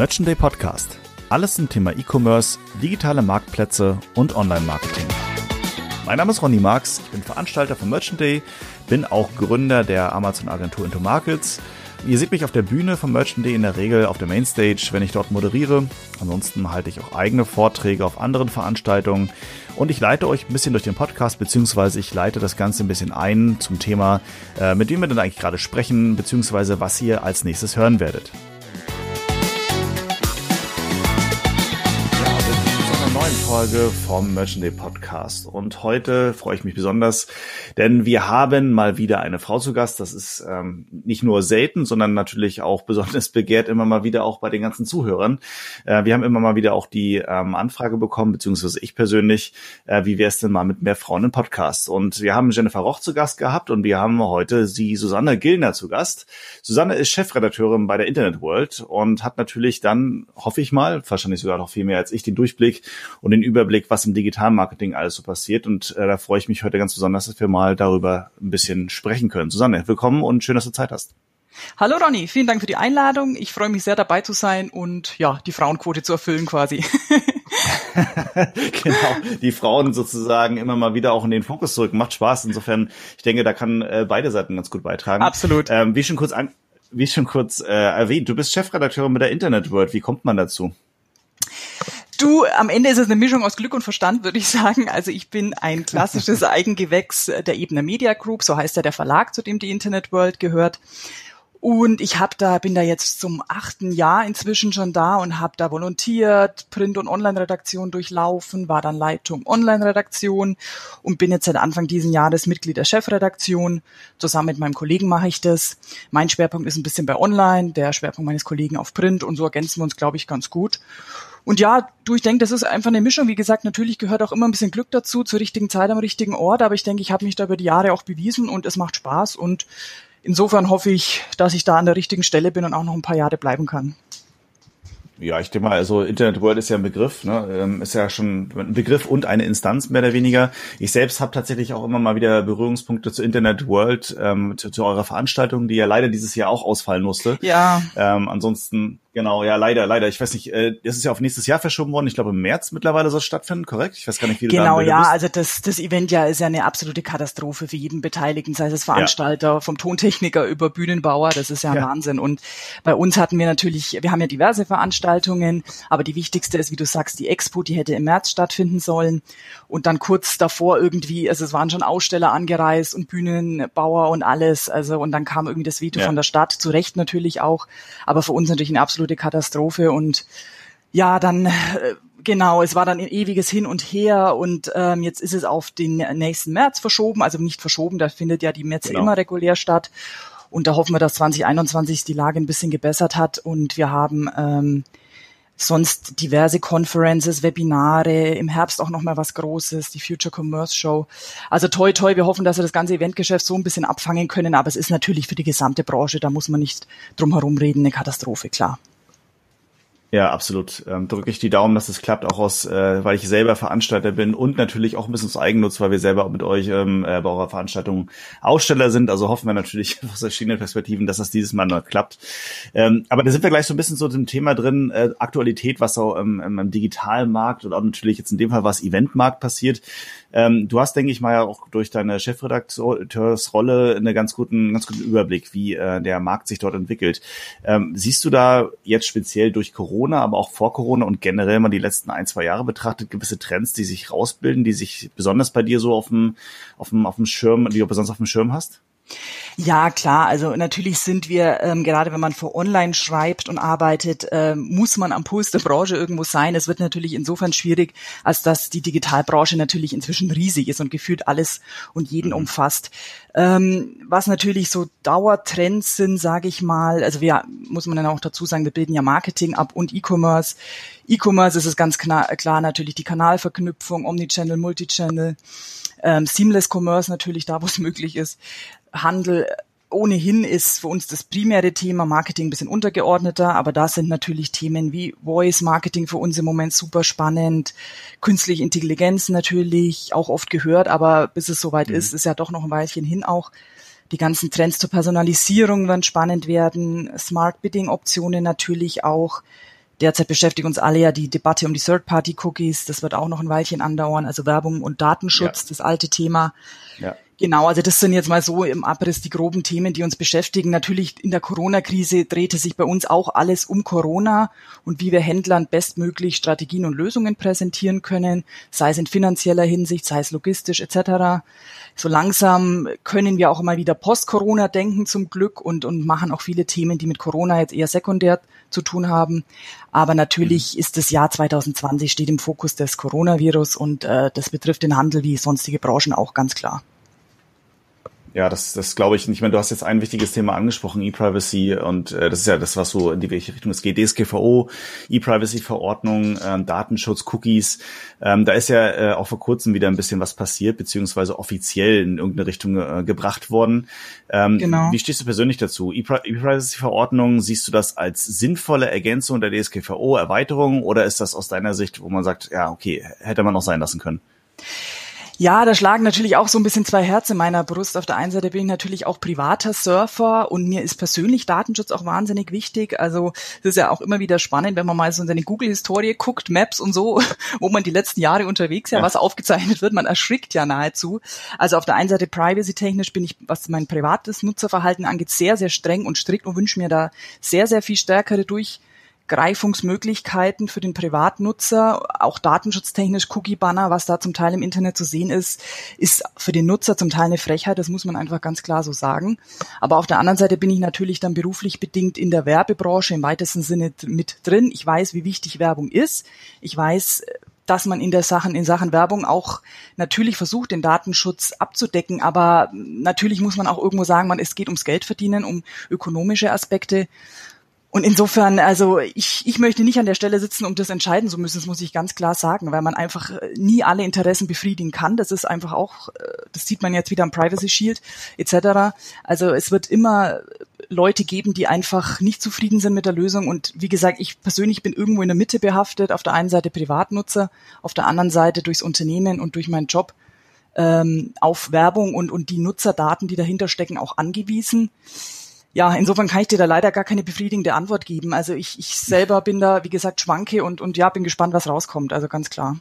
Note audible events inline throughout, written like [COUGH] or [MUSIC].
Merchant Day Podcast. Alles zum Thema E-Commerce, digitale Marktplätze und Online-Marketing. Mein Name ist Ronny Marx, ich bin Veranstalter von Merchant Day, bin auch Gründer der Amazon-Agentur Into Markets. Ihr seht mich auf der Bühne vom Merchant Day in der Regel auf der Mainstage, wenn ich dort moderiere. Ansonsten halte ich auch eigene Vorträge auf anderen Veranstaltungen und ich leite euch ein bisschen durch den Podcast, beziehungsweise ich leite das Ganze ein bisschen ein zum Thema, äh, mit dem wir denn eigentlich gerade sprechen, beziehungsweise was ihr als nächstes hören werdet. Folge vom Merchant Day Podcast. Und heute freue ich mich besonders, denn wir haben mal wieder eine Frau zu Gast. Das ist ähm, nicht nur selten, sondern natürlich auch besonders [LAUGHS] begehrt immer mal wieder auch bei den ganzen Zuhörern. Äh, wir haben immer mal wieder auch die ähm, Anfrage bekommen, beziehungsweise ich persönlich, äh, wie wäre es denn mal mit mehr Frauen im Podcast? Und wir haben Jennifer Roch zu Gast gehabt und wir haben heute sie Susanne Gillner zu Gast. Susanne ist Chefredakteurin bei der Internet World und hat natürlich dann, hoffe ich mal, wahrscheinlich sogar noch viel mehr als ich, den Durchblick und den Überblick, was im Digitalmarketing alles so passiert. Und äh, da freue ich mich heute ganz besonders, dass wir mal darüber ein bisschen sprechen können. Susanne, willkommen und schön, dass du Zeit hast. Hallo Ronny, vielen Dank für die Einladung. Ich freue mich sehr dabei zu sein und ja, die Frauenquote zu erfüllen quasi. [LAUGHS] genau, die Frauen sozusagen immer mal wieder auch in den Fokus zurück. Macht Spaß. Insofern, ich denke, da kann äh, beide Seiten ganz gut beitragen. Absolut. Ähm, wie schon kurz an, wie schon kurz äh, erwähnt, du bist Chefredakteurin mit der Internet World. Wie kommt man dazu? Du, am Ende ist es eine Mischung aus Glück und Verstand, würde ich sagen. Also ich bin ein klassisches [LAUGHS] Eigengewächs der Ebene Media Group, so heißt ja der Verlag, zu dem die Internet World gehört. Und ich habe da, bin da jetzt zum achten Jahr inzwischen schon da und habe da volontiert, Print- und Online-Redaktion durchlaufen, war dann Leitung Online-Redaktion und bin jetzt seit Anfang diesen Jahres Mitglied der Chefredaktion. Zusammen mit meinem Kollegen mache ich das. Mein Schwerpunkt ist ein bisschen bei Online, der Schwerpunkt meines Kollegen auf Print und so ergänzen wir uns, glaube ich, ganz gut. Und ja, du, ich denke, das ist einfach eine Mischung. Wie gesagt, natürlich gehört auch immer ein bisschen Glück dazu, zur richtigen Zeit am richtigen Ort. Aber ich denke, ich habe mich da über die Jahre auch bewiesen und es macht Spaß. Und insofern hoffe ich, dass ich da an der richtigen Stelle bin und auch noch ein paar Jahre bleiben kann. Ja, ich denke mal, also Internet World ist ja ein Begriff, ne? Ähm, ist ja schon ein Begriff und eine Instanz mehr oder weniger. Ich selbst habe tatsächlich auch immer mal wieder Berührungspunkte zu Internet World, ähm, zu, zu eurer Veranstaltung, die ja leider dieses Jahr auch ausfallen musste. Ja. Ähm, ansonsten Genau, ja, leider, leider. Ich weiß nicht, äh, das ist ja auf nächstes Jahr verschoben worden. Ich glaube, im März mittlerweile soll es stattfinden, korrekt? Ich weiß gar nicht, wie du Genau, da ja, bist. also das, das Event ja ist ja eine absolute Katastrophe für jeden Beteiligten, sei es Veranstalter, ja. vom Tontechniker über Bühnenbauer, das ist ja, ja Wahnsinn. Und bei uns hatten wir natürlich, wir haben ja diverse Veranstaltungen, aber die wichtigste ist, wie du sagst, die Expo, die hätte im März stattfinden sollen. Und dann kurz davor irgendwie, also es waren schon Aussteller angereist und Bühnenbauer und alles, also und dann kam irgendwie das Veto ja. von der Stadt, zu Recht natürlich auch, aber für uns natürlich eine absolute absolute Katastrophe. Und ja, dann äh, genau, es war dann ein ewiges Hin und Her. Und ähm, jetzt ist es auf den nächsten März verschoben, also nicht verschoben, da findet ja die März genau. immer regulär statt. Und da hoffen wir, dass 2021 die Lage ein bisschen gebessert hat. Und wir haben ähm, sonst diverse Conferences, Webinare, im Herbst auch nochmal was Großes, die Future Commerce Show. Also toi toi, wir hoffen, dass wir das ganze Eventgeschäft so ein bisschen abfangen können, aber es ist natürlich für die gesamte Branche, da muss man nicht drum herum reden, eine Katastrophe, klar. Ja, absolut. Ähm, drücke ich die Daumen, dass es klappt, auch aus, äh, weil ich selber Veranstalter bin und natürlich auch ein bisschen aus Eigennutz, weil wir selber auch mit euch ähm, äh, bei eurer Veranstaltung Aussteller sind. Also hoffen wir natürlich [LAUGHS] aus verschiedenen Perspektiven, dass das dieses Mal noch klappt. Ähm, aber da sind wir gleich so ein bisschen so dem Thema drin, äh, Aktualität, was so im, im digitalen Markt und auch natürlich jetzt in dem Fall was Eventmarkt passiert. Ähm, du hast, denke ich mal, ja auch durch deine Chefredakteursrolle einen ganz guten, ganz guten Überblick, wie äh, der Markt sich dort entwickelt. Ähm, siehst du da jetzt speziell durch Corona, aber auch vor Corona und generell mal die letzten ein, zwei Jahre betrachtet, gewisse Trends, die sich rausbilden, die sich besonders bei dir so auf dem, auf dem, auf dem Schirm, die du besonders auf dem Schirm hast? Ja, klar. Also natürlich sind wir, ähm, gerade wenn man für online schreibt und arbeitet, ähm, muss man am Puls der Branche irgendwo sein. Es wird natürlich insofern schwierig, als dass die Digitalbranche natürlich inzwischen riesig ist und gefühlt alles und jeden mhm. umfasst. Ähm, was natürlich so Dauertrends sind, sage ich mal, also wir, muss man dann auch dazu sagen, wir bilden ja Marketing ab und E-Commerce. E-Commerce ist es ganz klar, klar natürlich die Kanalverknüpfung, Omnichannel, Multichannel, ähm, Seamless Commerce natürlich da, wo es möglich ist. Handel ohnehin ist für uns das primäre Thema Marketing ein bisschen untergeordneter, aber da sind natürlich Themen wie Voice Marketing für uns im Moment super spannend, künstliche Intelligenz natürlich auch oft gehört, aber bis es soweit mhm. ist, ist ja doch noch ein Weilchen hin auch. Die ganzen Trends zur Personalisierung werden spannend werden, Smart Bidding Optionen natürlich auch, Derzeit beschäftigt uns alle ja die Debatte um die Third-Party-Cookies. Das wird auch noch ein Weilchen andauern. Also Werbung und Datenschutz, ja. das alte Thema. Ja. Genau, also das sind jetzt mal so im Abriss die groben Themen, die uns beschäftigen. Natürlich in der Corona-Krise drehte sich bei uns auch alles um Corona und wie wir Händlern bestmöglich Strategien und Lösungen präsentieren können, sei es in finanzieller Hinsicht, sei es logistisch etc. So langsam können wir auch mal wieder Post-Corona denken zum Glück und, und machen auch viele Themen, die mit Corona jetzt eher sekundär zu tun haben. Aber natürlich ist das Jahr 2020 steht im Fokus des Coronavirus und äh, das betrifft den Handel wie sonstige Branchen auch ganz klar. Ja, das, das glaube ich nicht. Ich meine, du hast jetzt ein wichtiges Thema angesprochen, E-Privacy, und äh, das ist ja das, was so in die Richtung des GDSGVO, E-Privacy-Verordnung, ähm, Datenschutz, Cookies. Ähm, da ist ja äh, auch vor kurzem wieder ein bisschen was passiert, beziehungsweise offiziell in irgendeine Richtung äh, gebracht worden. Ähm, genau. Wie stehst du persönlich dazu? E-Privacy-Verordnung, siehst du das als sinnvolle Ergänzung der DSGVO, Erweiterung, oder ist das aus deiner Sicht, wo man sagt, ja, okay, hätte man noch sein lassen können? Ja, da schlagen natürlich auch so ein bisschen zwei Herzen in meiner Brust. Auf der einen Seite bin ich natürlich auch privater Surfer und mir ist persönlich Datenschutz auch wahnsinnig wichtig. Also das ist ja auch immer wieder spannend, wenn man mal so in seine Google-Historie guckt, Maps und so, [LAUGHS] wo man die letzten Jahre unterwegs ja, ja. was aufgezeichnet wird. Man erschrickt ja nahezu. Also auf der einen Seite privacy-technisch bin ich, was mein privates Nutzerverhalten angeht, sehr, sehr streng und strikt und wünsche mir da sehr, sehr viel stärkere durch Greifungsmöglichkeiten für den Privatnutzer, auch datenschutztechnisch Cookie-Banner, was da zum Teil im Internet zu sehen ist, ist für den Nutzer zum Teil eine Frechheit, das muss man einfach ganz klar so sagen. Aber auf der anderen Seite bin ich natürlich dann beruflich bedingt in der Werbebranche im weitesten Sinne mit drin. Ich weiß, wie wichtig Werbung ist. Ich weiß, dass man in der Sachen, in Sachen Werbung auch natürlich versucht, den Datenschutz abzudecken. Aber natürlich muss man auch irgendwo sagen, man, es geht ums Geld verdienen, um ökonomische Aspekte. Und insofern, also ich, ich möchte nicht an der Stelle sitzen, um das entscheiden zu müssen, das muss ich ganz klar sagen, weil man einfach äh, nie alle Interessen befriedigen kann. Das ist einfach auch, äh, das sieht man jetzt wieder am Privacy Shield etc. Also es wird immer Leute geben, die einfach nicht zufrieden sind mit der Lösung. Und wie gesagt, ich persönlich bin irgendwo in der Mitte behaftet. Auf der einen Seite Privatnutzer, auf der anderen Seite durchs Unternehmen und durch meinen Job ähm, auf Werbung und, und die Nutzerdaten, die dahinter stecken, auch angewiesen ja, insofern kann ich dir da leider gar keine befriedigende Antwort geben. Also ich, ich selber bin da, wie gesagt, schwanke und, und ja, bin gespannt, was rauskommt. Also ganz klar.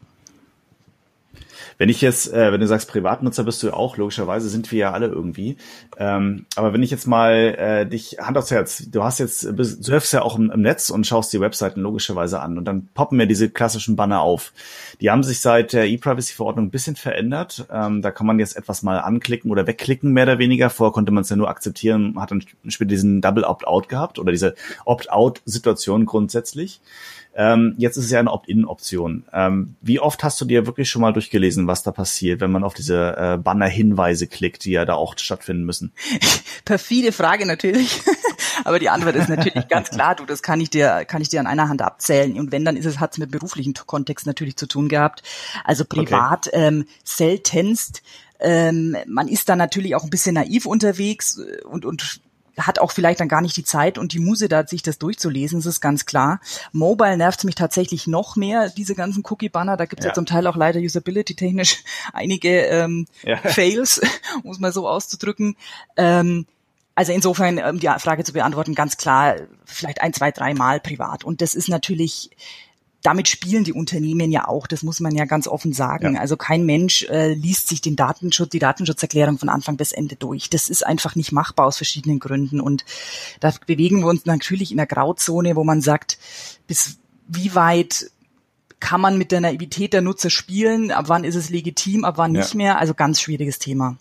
Wenn ich jetzt, äh, wenn du sagst, Privatnutzer bist du auch, logischerweise sind wir ja alle irgendwie. Ähm, aber wenn ich jetzt mal äh, dich Hand aufs Herz, du hast jetzt, du surfst ja auch im, im, Netz und schaust die Webseiten logischerweise an und dann poppen mir diese klassischen Banner auf. Die haben sich seit der E-Privacy-Verordnung ein bisschen verändert. Ähm, da kann man jetzt etwas mal anklicken oder wegklicken, mehr oder weniger. Vorher konnte man es ja nur akzeptieren, hat dann später diesen Double Opt-out gehabt oder diese Opt-out-Situation grundsätzlich. Ähm, jetzt ist es ja eine Opt-in-Option. Ähm, wie oft hast du dir wirklich schon mal durchgelesen, was da passiert, wenn man auf diese äh, Banner-Hinweise klickt, die ja da auch stattfinden müssen? [LAUGHS] Perfide Frage natürlich. [LAUGHS] Aber die Antwort ist natürlich ganz [LAUGHS] klar, du, das kann ich dir, kann ich dir an einer Hand abzählen. Und wenn, dann ist es, hat es mit beruflichen Kontext natürlich zu tun gehabt. Also privat okay. ähm, seltenst. Ähm, man ist da natürlich auch ein bisschen naiv unterwegs und, und hat auch vielleicht dann gar nicht die Zeit und die Muse da, sich das durchzulesen, das ist ganz klar. Mobile nervt mich tatsächlich noch mehr, diese ganzen Cookie-Banner. Da gibt es ja. ja. zum Teil auch leider usability-technisch [LAUGHS] einige ähm, ja. [LAUGHS] Fails, [LAUGHS] um es mal so auszudrücken. Ähm, also insofern, um die Frage zu beantworten, ganz klar, vielleicht ein, zwei, drei Mal privat. Und das ist natürlich damit spielen die Unternehmen ja auch, das muss man ja ganz offen sagen. Ja. Also kein Mensch äh, liest sich den Datenschutz, die Datenschutzerklärung von Anfang bis Ende durch. Das ist einfach nicht machbar aus verschiedenen Gründen. Und da bewegen wir uns natürlich in der Grauzone, wo man sagt, bis wie weit kann man mit der Naivität der Nutzer spielen, ab wann ist es legitim, ab wann ja. nicht mehr. Also ganz schwieriges Thema.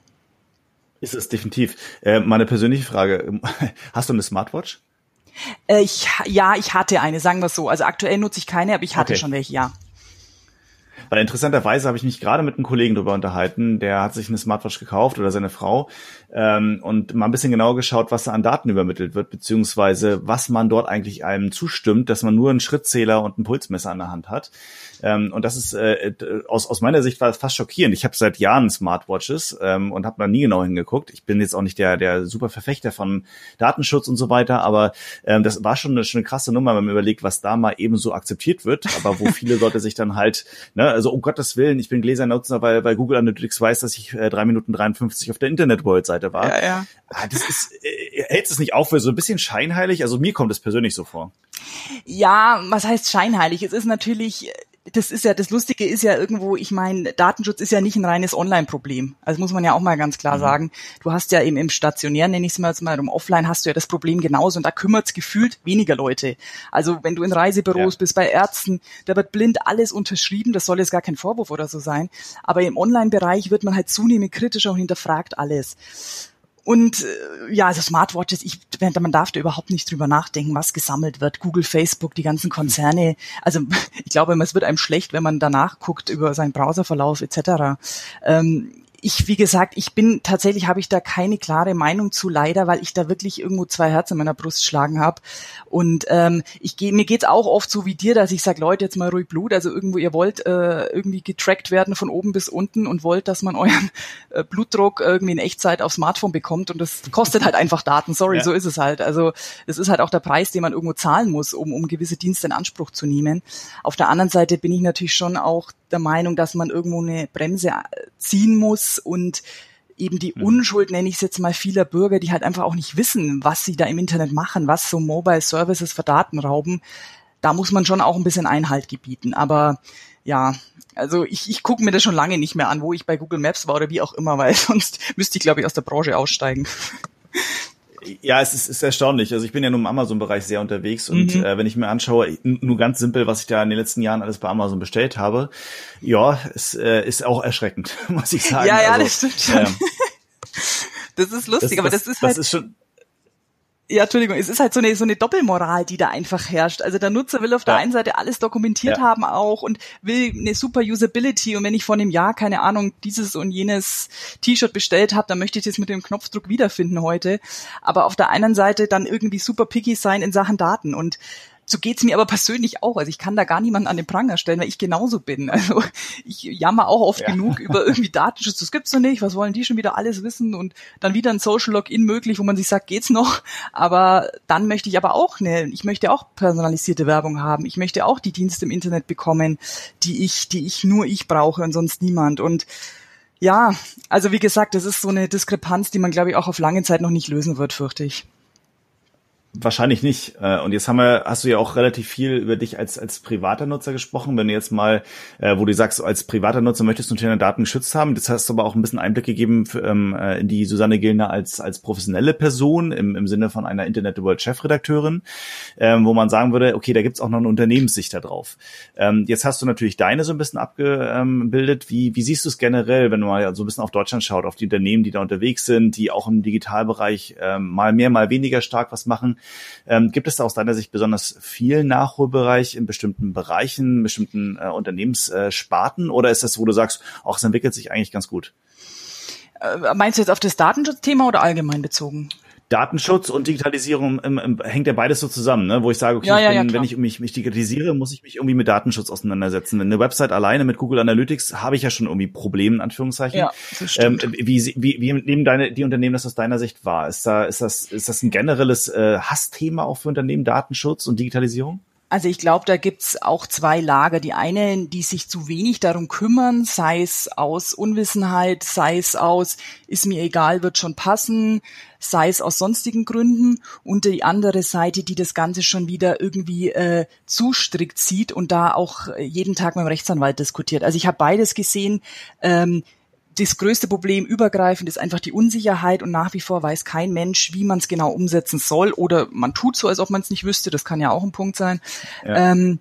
Ist es definitiv. Äh, meine persönliche Frage, [LAUGHS] hast du eine Smartwatch? Äh, ich, ja, ich hatte eine, sagen wir es so. Also aktuell nutze ich keine, aber ich hatte okay. schon welche, ja. Weil interessanterweise habe ich mich gerade mit einem Kollegen darüber unterhalten, der hat sich eine Smartwatch gekauft oder seine Frau ähm, und mal ein bisschen genauer geschaut, was da an Daten übermittelt wird, beziehungsweise was man dort eigentlich einem zustimmt, dass man nur einen Schrittzähler und ein Pulsmesser an der Hand hat. Ähm, und das ist äh, aus, aus meiner Sicht war das fast schockierend. Ich habe seit Jahren Smartwatches ähm, und habe da nie genau hingeguckt. Ich bin jetzt auch nicht der, der super Verfechter von Datenschutz und so weiter, aber ähm, das war schon eine, schon eine krasse Nummer, wenn man überlegt, was da mal eben so akzeptiert wird, aber wo viele [LAUGHS] Leute sich dann halt, ne, also um Gottes Willen, ich bin Gläsernutzer, weil, weil Google Analytics weiß, dass ich äh, drei Minuten 53 auf der Internet World Seite war. Ja, ja. Ah, das ist, äh, hältst es nicht auf für so ein bisschen scheinheilig? Also mir kommt es persönlich so vor. Ja, was heißt scheinheilig? Es ist natürlich das ist ja, das Lustige ist ja irgendwo, ich meine, Datenschutz ist ja nicht ein reines Online-Problem. Also muss man ja auch mal ganz klar mhm. sagen. Du hast ja eben im Stationär, nenne ich es mal jetzt mal, im Offline hast du ja das Problem genauso und da kümmert's gefühlt weniger Leute. Also wenn du in Reisebüros ja. bist, bei Ärzten, da wird blind alles unterschrieben, das soll jetzt gar kein Vorwurf oder so sein. Aber im Online-Bereich wird man halt zunehmend kritischer und hinterfragt alles. Und äh, ja, also Smartwatches, ich, man darf da überhaupt nicht drüber nachdenken, was gesammelt wird. Google, Facebook, die ganzen Konzerne. Also [LAUGHS] ich glaube, es wird einem schlecht, wenn man danach guckt über seinen Browserverlauf etc. Ähm, ich, wie gesagt, ich bin tatsächlich habe ich da keine klare Meinung zu, leider, weil ich da wirklich irgendwo zwei Herzen in meiner Brust schlagen habe. Und ähm, ich gehe, mir geht's auch oft so wie dir, dass ich sage, Leute, jetzt mal ruhig Blut. Also irgendwo, ihr wollt äh, irgendwie getrackt werden von oben bis unten und wollt, dass man euren äh, Blutdruck irgendwie in Echtzeit aufs Smartphone bekommt und das kostet halt einfach Daten. Sorry, ja. so ist es halt. Also das ist halt auch der Preis, den man irgendwo zahlen muss, um, um gewisse Dienste in Anspruch zu nehmen. Auf der anderen Seite bin ich natürlich schon auch der Meinung, dass man irgendwo eine Bremse äh, ziehen muss und eben die mhm. Unschuld, nenne ich es jetzt mal, vieler Bürger, die halt einfach auch nicht wissen, was sie da im Internet machen, was so Mobile Services für Daten rauben. Da muss man schon auch ein bisschen Einhalt gebieten. Aber ja, also ich, ich gucke mir das schon lange nicht mehr an, wo ich bei Google Maps war oder wie auch immer, weil [LAUGHS] sonst müsste ich, glaube ich, aus der Branche aussteigen. Ja, es ist, ist erstaunlich. Also ich bin ja nur im Amazon-Bereich sehr unterwegs und mhm. äh, wenn ich mir anschaue, nur ganz simpel, was ich da in den letzten Jahren alles bei Amazon bestellt habe, ja, es äh, ist auch erschreckend, [LAUGHS] muss ich sagen. Ja, ja, also, das stimmt schon. Ähm, [LAUGHS] das ist lustig, das, aber das, das ist halt. Das ist schon, ja, Entschuldigung, es ist halt so eine, so eine Doppelmoral, die da einfach herrscht. Also der Nutzer will auf der einen Seite alles dokumentiert ja. haben auch und will eine super Usability und wenn ich vor einem Jahr, keine Ahnung, dieses und jenes T-Shirt bestellt habe, dann möchte ich das mit dem Knopfdruck wiederfinden heute. Aber auf der einen Seite dann irgendwie super picky sein in Sachen Daten und so geht's mir aber persönlich auch. Also ich kann da gar niemanden an den Pranger stellen, weil ich genauso bin. [LAUGHS] Also ich jammer auch oft ja. genug über irgendwie Datenschutz. Das gibt's doch nicht. Was wollen die schon wieder alles wissen? Und dann wieder ein Social Login möglich, wo man sich sagt, geht's noch? Aber dann möchte ich aber auch eine, ich möchte auch personalisierte Werbung haben. Ich möchte auch die Dienste im Internet bekommen, die ich, die ich nur ich brauche und sonst niemand. Und ja, also wie gesagt, das ist so eine Diskrepanz, die man, glaube ich, auch auf lange Zeit noch nicht lösen wird, fürchte ich. Wahrscheinlich nicht. Äh, und jetzt haben wir, hast du ja auch relativ viel über dich als, als privater Nutzer gesprochen. Wenn du jetzt mal, äh, wo du sagst, als privater Nutzer möchtest du deine Daten geschützt haben, das hast du aber auch ein bisschen Einblick gegeben ähm, äh, in die Susanne Gillner als, als professionelle Person im, im Sinne von einer Internet World Chefredakteurin, ähm, wo man sagen würde, okay, da gibt's auch noch eine Unternehmenssicht da drauf. Ähm, jetzt hast du natürlich deine so ein bisschen abgebildet. Wie, wie siehst du es generell, wenn du mal so ein bisschen auf Deutschland schaut, auf die Unternehmen, die da unterwegs sind, die auch im Digitalbereich mal mehr, mal weniger stark was machen? Ähm, gibt es da aus deiner Sicht besonders viel Nachholbereich in bestimmten Bereichen, bestimmten äh, Unternehmenssparten? Oder ist das, wo du sagst, auch es entwickelt sich eigentlich ganz gut? Äh, meinst du jetzt auf das Datenschutzthema oder allgemein bezogen? Datenschutz und Digitalisierung ähm, ähm, hängt ja beides so zusammen, ne? wo ich sage, okay, ja, ja, bin, ja, wenn ich mich, mich digitalisiere, muss ich mich irgendwie mit Datenschutz auseinandersetzen. Eine Website alleine mit Google Analytics habe ich ja schon irgendwie Probleme, in Anführungszeichen. Ja. Ähm, wie, wie, wie nehmen deine, die Unternehmen das aus deiner Sicht wahr? Ist, da, ist, das, ist das ein generelles äh, Hassthema auch für Unternehmen, Datenschutz und Digitalisierung? Also ich glaube, da gibt's auch zwei Lager. Die einen, die sich zu wenig darum kümmern, sei es aus Unwissenheit, sei es aus, ist mir egal, wird schon passen, sei es aus sonstigen Gründen. Und die andere Seite, die das Ganze schon wieder irgendwie äh, zu strikt sieht und da auch jeden Tag mit dem Rechtsanwalt diskutiert. Also ich habe beides gesehen. Ähm, das größte Problem übergreifend ist einfach die Unsicherheit und nach wie vor weiß kein Mensch, wie man es genau umsetzen soll oder man tut so, als ob man es nicht wüsste. Das kann ja auch ein Punkt sein. Ja. Ähm,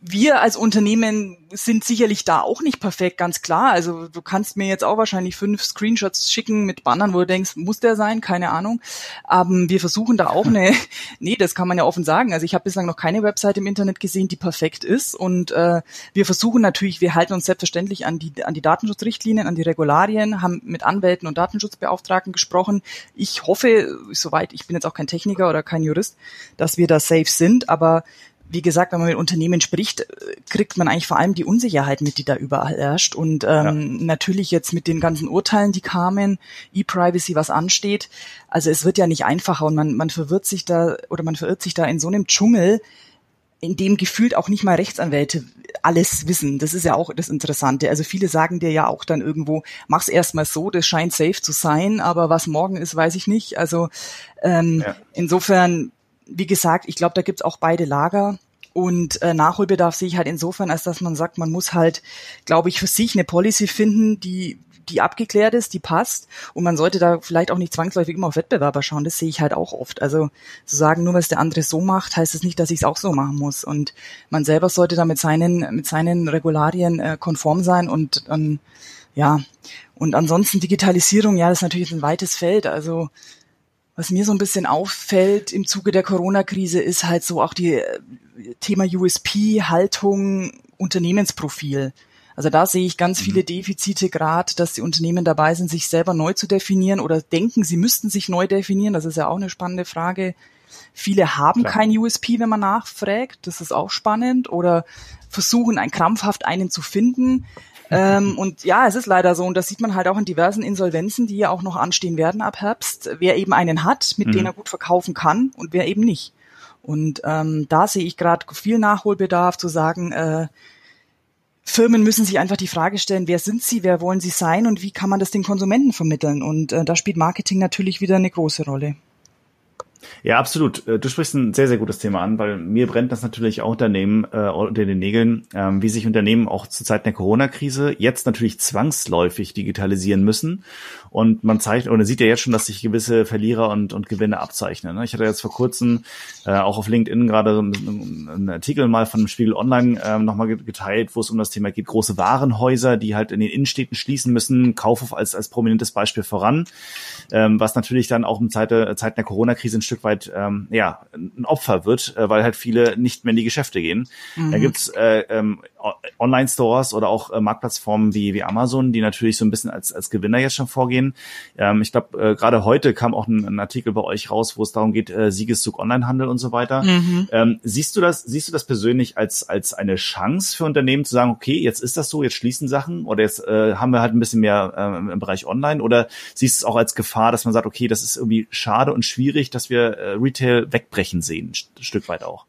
wir als Unternehmen sind sicherlich da auch nicht perfekt, ganz klar. Also du kannst mir jetzt auch wahrscheinlich fünf Screenshots schicken mit Bannern, wo du denkst, muss der sein? Keine Ahnung. Aber wir versuchen da auch eine, [LAUGHS] nee, das kann man ja offen sagen. Also ich habe bislang noch keine Website im Internet gesehen, die perfekt ist. Und äh, wir versuchen natürlich, wir halten uns selbstverständlich an die, an die Datenschutzrichtlinien, an die Regularien, haben mit Anwälten und Datenschutzbeauftragten gesprochen. Ich hoffe, soweit, ich bin jetzt auch kein Techniker oder kein Jurist, dass wir da safe sind, aber wie gesagt, wenn man mit Unternehmen spricht, kriegt man eigentlich vor allem die Unsicherheit mit, die da überall herrscht. Und ähm, ja. natürlich jetzt mit den ganzen Urteilen, die kamen, E-Privacy, was ansteht. Also es wird ja nicht einfacher und man, man verwirrt sich da oder man verirrt sich da in so einem Dschungel. in dem gefühlt auch nicht mal Rechtsanwälte alles wissen. Das ist ja auch das Interessante. Also viele sagen dir ja auch dann irgendwo, mach's erstmal so, das scheint safe zu sein, aber was morgen ist, weiß ich nicht. Also ähm, ja. insofern, wie gesagt, ich glaube, da gibt's auch beide Lager. Und äh, Nachholbedarf sehe ich halt insofern, als dass man sagt, man muss halt, glaube ich, für sich eine Policy finden, die die abgeklärt ist, die passt. Und man sollte da vielleicht auch nicht zwangsläufig immer auf Wettbewerber schauen. Das sehe ich halt auch oft. Also zu sagen, nur es der andere so macht, heißt es das nicht, dass ich es auch so machen muss. Und man selber sollte da mit seinen, mit seinen Regularien äh, konform sein und ähm, ja. Und ansonsten Digitalisierung, ja, das ist natürlich ein weites Feld. Also was mir so ein bisschen auffällt im Zuge der Corona-Krise ist halt so auch die äh, Thema USP, Haltung, Unternehmensprofil. Also da sehe ich ganz viele mhm. Defizite gerade, dass die Unternehmen dabei sind, sich selber neu zu definieren oder denken, sie müssten sich neu definieren. Das ist ja auch eine spannende Frage. Viele haben Klar. kein USP, wenn man nachfragt. Das ist auch spannend. Oder versuchen, ein krampfhaft einen zu finden. Ähm, und ja, es ist leider so, und das sieht man halt auch in diversen Insolvenzen, die ja auch noch anstehen werden ab Herbst, wer eben einen hat, mit mhm. dem er gut verkaufen kann und wer eben nicht. Und ähm, da sehe ich gerade viel Nachholbedarf zu sagen, äh, Firmen müssen sich einfach die Frage stellen, wer sind sie, wer wollen sie sein und wie kann man das den Konsumenten vermitteln? Und äh, da spielt Marketing natürlich wieder eine große Rolle. Ja, absolut. Äh, du sprichst ein sehr, sehr gutes Thema an, weil mir brennt das natürlich auch Unternehmen äh, unter den Nägeln, ähm, wie sich Unternehmen auch zu Zeiten der Corona-Krise jetzt natürlich zwangsläufig digitalisieren müssen. Und man zeigt oder sieht ja jetzt schon, dass sich gewisse Verlierer und, und Gewinne abzeichnen. Ne? Ich hatte jetzt vor kurzem äh, auch auf LinkedIn gerade einen, Artikel mal von Spiegel Online ähm, nochmal geteilt, wo es um das Thema geht, große Warenhäuser, die halt in den Innenstädten schließen müssen, Kaufhof als, als prominentes Beispiel voran, ähm, was natürlich dann auch in Zeit, Zeiten der Corona-Krise Stück weit ähm, ja, ein Opfer wird, äh, weil halt viele nicht mehr in die Geschäfte gehen. Mhm. Da gibt's äh, ähm, Online-Stores oder auch äh, Marktplatzformen wie, wie Amazon, die natürlich so ein bisschen als, als Gewinner jetzt schon vorgehen. Ähm, ich glaube, äh, gerade heute kam auch ein, ein, Artikel bei euch raus, wo es darum geht, äh, Siegeszug Onlinehandel und so weiter. Mhm. Ähm, siehst du das, siehst du das persönlich als, als eine Chance für Unternehmen zu sagen, okay, jetzt ist das so, jetzt schließen Sachen oder jetzt äh, haben wir halt ein bisschen mehr äh, im Bereich Online oder siehst du es auch als Gefahr, dass man sagt, okay, das ist irgendwie schade und schwierig, dass wir äh, Retail wegbrechen sehen, ein Stück weit auch?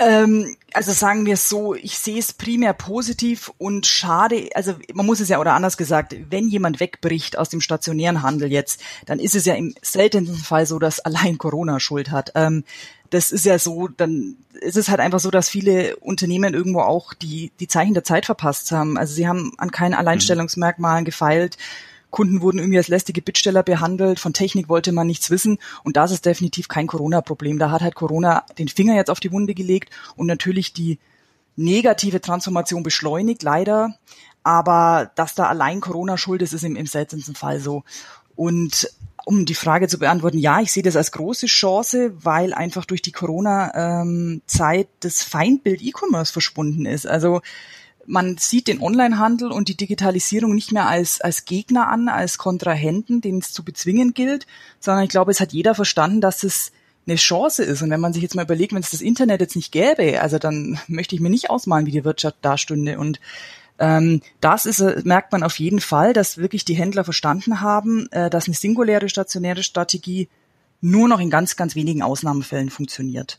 Ähm, also sagen wir es so, ich sehe es primär positiv und schade, also man muss es ja, oder anders gesagt, wenn jemand wegbricht aus dem stationären Handel jetzt, dann ist es ja im seltensten Fall so, dass allein Corona Schuld hat. Ähm, das ist ja so, dann ist es halt einfach so, dass viele Unternehmen irgendwo auch die, die Zeichen der Zeit verpasst haben. Also sie haben an keinen Alleinstellungsmerkmalen gefeilt. Kunden wurden irgendwie als lästige Bittsteller behandelt, von Technik wollte man nichts wissen und das ist definitiv kein Corona-Problem. Da hat halt Corona den Finger jetzt auf die Wunde gelegt und natürlich die negative Transformation beschleunigt, leider. Aber dass da allein Corona schuld ist, ist im, im seltensten Fall so. Und um die Frage zu beantworten, ja, ich sehe das als große Chance, weil einfach durch die Corona-Zeit ähm, das Feindbild E-Commerce verschwunden ist. Also man sieht den Onlinehandel und die Digitalisierung nicht mehr als, als Gegner an, als Kontrahenten, den es zu bezwingen gilt, sondern ich glaube, es hat jeder verstanden, dass es eine Chance ist. Und wenn man sich jetzt mal überlegt, wenn es das Internet jetzt nicht gäbe, also dann möchte ich mir nicht ausmalen, wie die Wirtschaft dastünde. Und ähm, das ist, äh, merkt man auf jeden Fall, dass wirklich die Händler verstanden haben, äh, dass eine singuläre stationäre Strategie nur noch in ganz, ganz wenigen Ausnahmefällen funktioniert.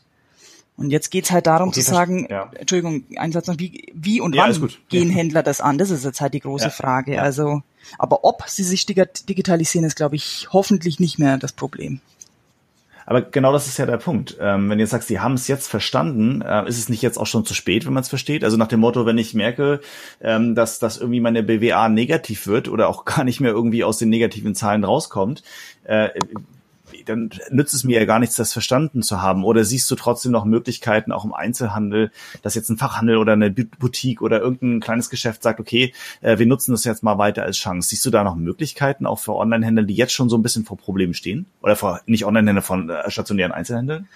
Und jetzt geht's halt darum okay, zu sagen, ja. Entschuldigung, ein Satz noch, wie, wie und ja, wann gehen ja. Händler das an? Das ist jetzt halt die große Frage. Also, aber ob sie sich digitalisieren, ist, glaube ich, hoffentlich nicht mehr das Problem. Aber genau das ist ja der Punkt. Ähm, wenn du jetzt sagst, die haben es jetzt verstanden, äh, ist es nicht jetzt auch schon zu spät, wenn man es versteht? Also nach dem Motto, wenn ich merke, ähm, dass, dass irgendwie meine BWA negativ wird oder auch [LAUGHS] gar nicht mehr irgendwie aus den negativen Zahlen rauskommt, äh, dann nützt es mir ja gar nichts, das verstanden zu haben. Oder siehst du trotzdem noch Möglichkeiten, auch im Einzelhandel, dass jetzt ein Fachhandel oder eine Boutique oder irgendein kleines Geschäft sagt, okay, äh, wir nutzen das jetzt mal weiter als Chance. Siehst du da noch Möglichkeiten, auch für Online-Händler, die jetzt schon so ein bisschen vor Problemen stehen? Oder vor, nicht Online-Händler, von äh, stationären Einzelhändlern?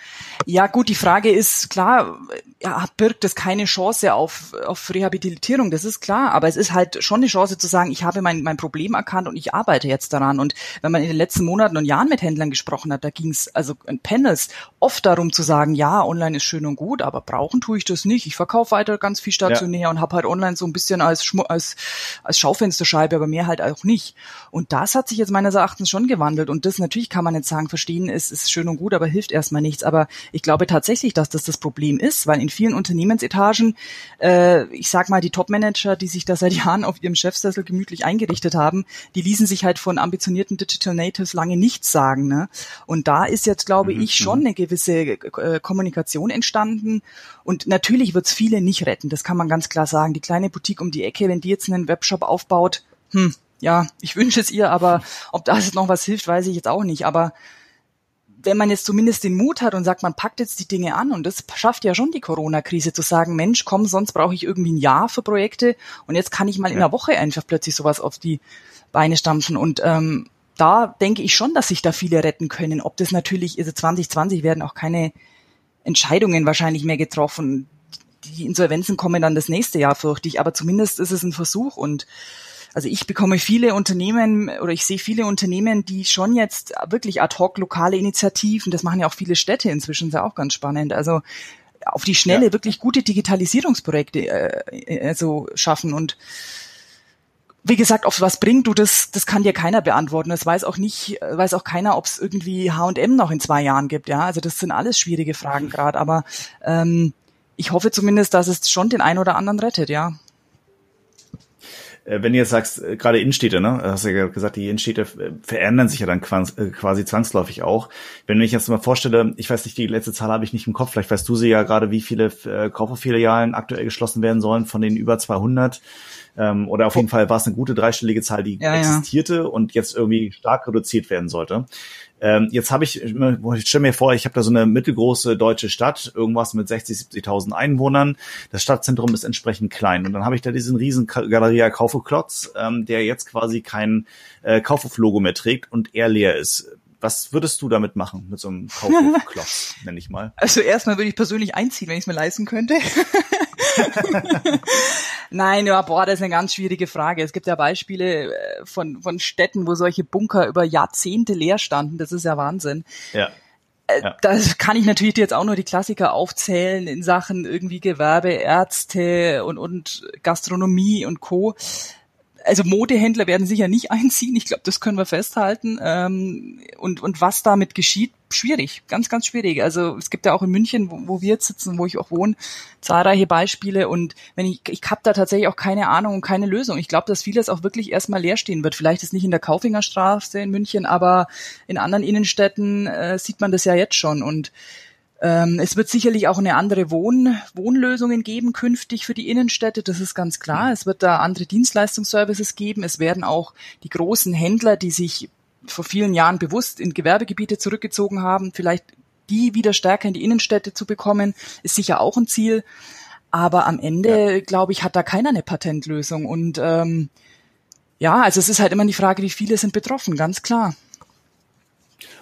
Ja, gut, die Frage ist, klar, ja, birgt das keine Chance auf, auf Rehabilitierung, das ist klar. Aber es ist halt schon eine Chance zu sagen, ich habe mein, mein Problem erkannt und ich arbeite jetzt daran. Und wenn man in den letzten Monaten und Jahren mit Händlern gesprochen gesprochen hat, da ging es also in Panels oft darum zu sagen, ja, online ist schön und gut, aber brauchen tue ich das nicht. Ich verkaufe weiter ganz viel stationär ja. und habe halt online so ein bisschen als, Schmu als, als Schaufensterscheibe, aber mehr halt auch nicht. Und das hat sich jetzt meines Erachtens schon gewandelt. Und das natürlich kann man jetzt sagen, verstehen ist, ist schön und gut, aber hilft erstmal nichts. Aber ich glaube tatsächlich, dass das das Problem ist, weil in vielen Unternehmensetagen, äh, ich sag mal, die Top-Manager, die sich da seit [LAUGHS] Jahren auf ihrem Chefsessel gemütlich eingerichtet haben, die ließen sich halt von ambitionierten Digital Natives lange nichts sagen. Ne? Und da ist jetzt, glaube mhm. ich, schon mhm. eine gewisse äh, Kommunikation entstanden. Und natürlich wird es viele nicht retten, das kann man ganz klar sagen. Die kleine Boutique um die Ecke, wenn die jetzt einen Webshop aufbaut, hm, ja, ich [LAUGHS] wünsche es ihr, aber ob das jetzt noch was hilft, weiß ich jetzt auch nicht. Aber wenn man jetzt zumindest den Mut hat und sagt, man packt jetzt die Dinge an und das schafft ja schon die Corona-Krise zu sagen, Mensch, komm, sonst brauche ich irgendwie ein Jahr für Projekte und jetzt kann ich mal ja. in einer Woche einfach plötzlich sowas auf die Beine stampfen und ähm, da denke ich schon, dass sich da viele retten können. Ob das natürlich, also 2020 werden auch keine Entscheidungen wahrscheinlich mehr getroffen. Die Insolvenzen kommen dann das nächste Jahr, fürchte ich, aber zumindest ist es ein Versuch und also ich bekomme viele Unternehmen oder ich sehe viele Unternehmen, die schon jetzt wirklich ad hoc lokale Initiativen, das machen ja auch viele Städte inzwischen, ist ja auch ganz spannend. Also auf die Schnelle ja. wirklich gute Digitalisierungsprojekte äh, also schaffen und wie gesagt, es was bringt, du das, das kann dir keiner beantworten. Das weiß auch nicht, weiß auch keiner, ob es irgendwie H&M noch in zwei Jahren gibt. Ja, also das sind alles schwierige Fragen gerade. Aber ähm, ich hoffe zumindest, dass es schon den einen oder anderen rettet. Ja. Äh, wenn jetzt sagst, äh, gerade Innenstädte, ne, hast ja gesagt, die Innenstädte äh, verändern sich ja dann quasi zwangsläufig auch. Wenn ich jetzt mal vorstelle, ich weiß nicht, die letzte Zahl habe ich nicht im Kopf, vielleicht weißt du sie ja gerade, wie viele Kaufhof-Filialen aktuell geschlossen werden sollen von den über 200. Ähm, oder auf jeden Fall war es eine gute dreistellige Zahl, die ja, existierte ja. und jetzt irgendwie stark reduziert werden sollte. Ähm, jetzt habe ich, ich stelle mir vor, ich habe da so eine mittelgroße deutsche Stadt, irgendwas mit 60, 70.000 Einwohnern. Das Stadtzentrum ist entsprechend klein. Und dann habe ich da diesen riesen Galeria Kaufhof-Klotz, ähm, der jetzt quasi kein äh, Kaufhof-Logo mehr trägt und eher leer ist. Was würdest du damit machen, mit so einem [LAUGHS] Kaufhof-Klotz, nenne ich mal? Also erstmal würde ich persönlich einziehen, wenn ich es mir leisten könnte. [LAUGHS] [LAUGHS] Nein, ja, boah, das ist eine ganz schwierige Frage. Es gibt ja Beispiele äh, von, von Städten, wo solche Bunker über Jahrzehnte leer standen. Das ist ja Wahnsinn. Ja. Äh, ja. Da kann ich natürlich jetzt auch nur die Klassiker aufzählen in Sachen irgendwie Gewerbe, Ärzte und, und Gastronomie und Co also Modehändler werden sicher nicht [LAUGHS] einziehen. Ich glaube, das können wir festhalten. Ähm, und, und was damit geschieht, schwierig, ganz, ganz schwierig. Also es gibt ja auch in München, wo, wo wir jetzt sitzen, wo ich auch wohne, zahlreiche Beispiele. Und wenn ich, ich habe da tatsächlich auch keine Ahnung und keine Lösung. Ich glaube, dass vieles auch wirklich erstmal leer stehen wird. Vielleicht ist nicht in der Kaufingerstraße in München, aber in anderen Innenstädten äh, sieht man das ja jetzt schon. Und es wird sicherlich auch eine andere Wohn Wohnlösungen geben künftig für die Innenstädte, das ist ganz klar. Es wird da andere Dienstleistungsservices geben. Es werden auch die großen Händler, die sich vor vielen Jahren bewusst in Gewerbegebiete zurückgezogen haben, vielleicht die wieder stärker in die Innenstädte zu bekommen, ist sicher auch ein Ziel. Aber am Ende, ja. glaube ich, hat da keiner eine Patentlösung. Und ähm, ja, also es ist halt immer die Frage, wie viele sind betroffen, ganz klar.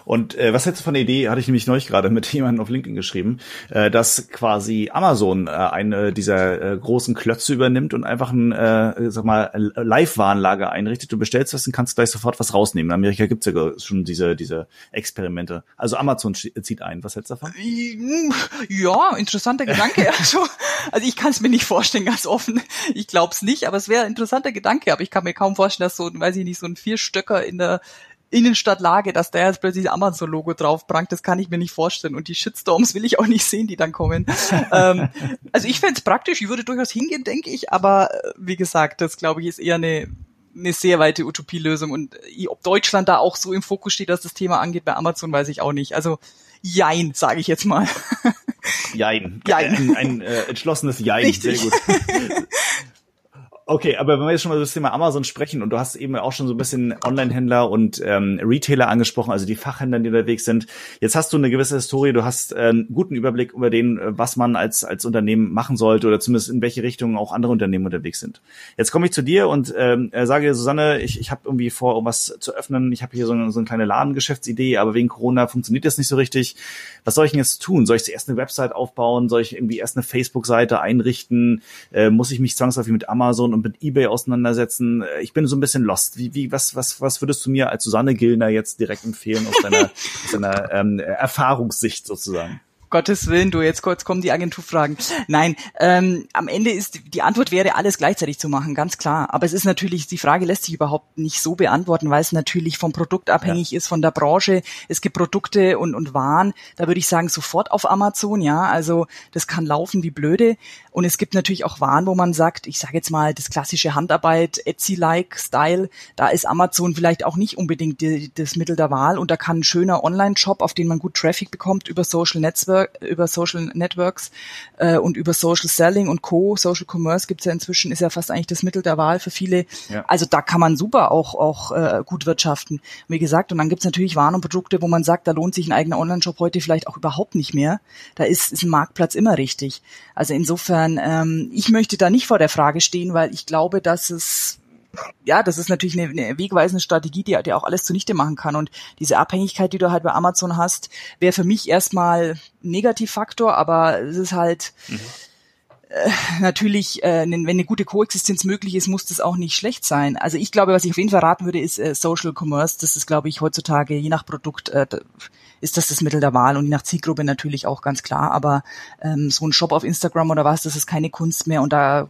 Und äh, was hältst du von der Idee, hatte ich nämlich neulich gerade mit [LAUGHS] jemandem auf LinkedIn geschrieben, äh, dass quasi Amazon äh, eine dieser äh, großen Klötze übernimmt und einfach ein, äh, sag mal, Live-Warenlager einrichtet. Du bestellst was und kannst gleich sofort was rausnehmen. In Amerika gibt's ja schon diese, diese Experimente. Also Amazon zieht ein. Was hältst du davon? Ja, interessanter Gedanke. [LAUGHS] Also, also ich kann es mir nicht vorstellen, ganz offen. Ich glaube es nicht, aber es wäre ein interessanter Gedanke. Aber ich kann mir kaum vorstellen, dass so, weiß ich nicht, so ein Vierstöcker in der Innenstadtlage, dass da jetzt plötzlich Amazon-Logo drauf prangt, das kann ich mir nicht vorstellen. Und die Shitstorms [LAUGHS] will ich auch nicht sehen, die dann kommen. ähm, also ich fände es praktisch, ich würde durchaus hingehen, denke ich, aber äh, wie gesagt, das glaube ich ist eher eine, eine sehr weite Utopielösung. Und äh, ob Deutschland da auch so im Fokus steht, dass das Thema angeht bei Amazon, weiß ich auch nicht. Also Jein, sage ich jetzt mal. Jein. Jein. Ein, ein äh, entschlossenes Jein. Richtig. Sehr gut. [LAUGHS] Okay, aber wenn wir jetzt schon mal über das Thema Amazon sprechen und du hast eben auch schon so ein bisschen Online-Händler und ähm, Retailer angesprochen, also die Fachhändler, die unterwegs sind. Jetzt hast du eine gewisse Historie, du hast äh, einen guten Überblick über den, äh, was man als als Unternehmen machen sollte oder zumindest in welche Richtung auch andere Unternehmen unterwegs sind. Jetzt komme ich zu dir und ähm, äh, sage Susanne, ich, ich habe irgendwie vor, um was zu öffnen. Ich habe hier so eine, so eine kleine Ladengeschäftsidee, aber wegen Corona funktioniert das nicht so richtig. Was soll ich denn jetzt tun? Soll ich zuerst eine Website aufbauen? Soll ich irgendwie erst eine Facebook-Seite einrichten? Äh, muss ich mich zwangsläufig mit Amazon und mit eBay auseinandersetzen. Ich bin so ein bisschen lost. Wie, wie, was, was, was würdest du mir als Susanne Gillner jetzt direkt empfehlen aus deiner, [LAUGHS] aus deiner ähm, Erfahrungssicht sozusagen? Gottes Willen, du, jetzt kurz kommen die Agenturfragen. Nein, ähm, am Ende ist die Antwort wäre, alles gleichzeitig zu machen, ganz klar. Aber es ist natürlich, die Frage lässt sich überhaupt nicht so beantworten, weil es natürlich vom Produkt abhängig ja. ist, von der Branche. Es gibt Produkte und, und Waren, da würde ich sagen, sofort auf Amazon, ja. Also das kann laufen wie blöde. Und es gibt natürlich auch Waren, wo man sagt, ich sage jetzt mal, das klassische Handarbeit, Etsy-like Style, da ist Amazon vielleicht auch nicht unbedingt die, das Mittel der Wahl und da kann ein schöner Online-Shop, auf den man gut Traffic bekommt über Social Network, über Social Networks äh, und über Social Selling und Co. Social Commerce gibt's ja inzwischen, ist ja fast eigentlich das Mittel der Wahl für viele. Ja. Also da kann man super auch, auch äh, gut wirtschaften. Wie gesagt, und dann gibt's natürlich Waren und Produkte, wo man sagt, da lohnt sich ein eigener Online-Shop heute vielleicht auch überhaupt nicht mehr. Da ist, ist ein Marktplatz immer richtig. Also insofern Insofern, ähm, ich möchte da nicht vor der Frage stehen, weil ich glaube, dass es ja, das ist natürlich eine, eine wegweisende Strategie, die, die auch alles zunichte machen kann. Und diese Abhängigkeit, die du halt bei Amazon hast, wäre für mich erstmal ein Negativfaktor, aber es ist halt mhm. natürlich, äh, wenn eine gute Koexistenz möglich ist, muss das auch nicht schlecht sein. Also ich glaube, was ich auf jeden Fall raten würde, ist äh, Social Commerce. Das ist, glaube ich, heutzutage je nach Produkt ist das das Mittel der Wahl und je nach Zielgruppe natürlich auch ganz klar. Aber ähm, so ein Shop auf Instagram oder was, das ist keine Kunst mehr und da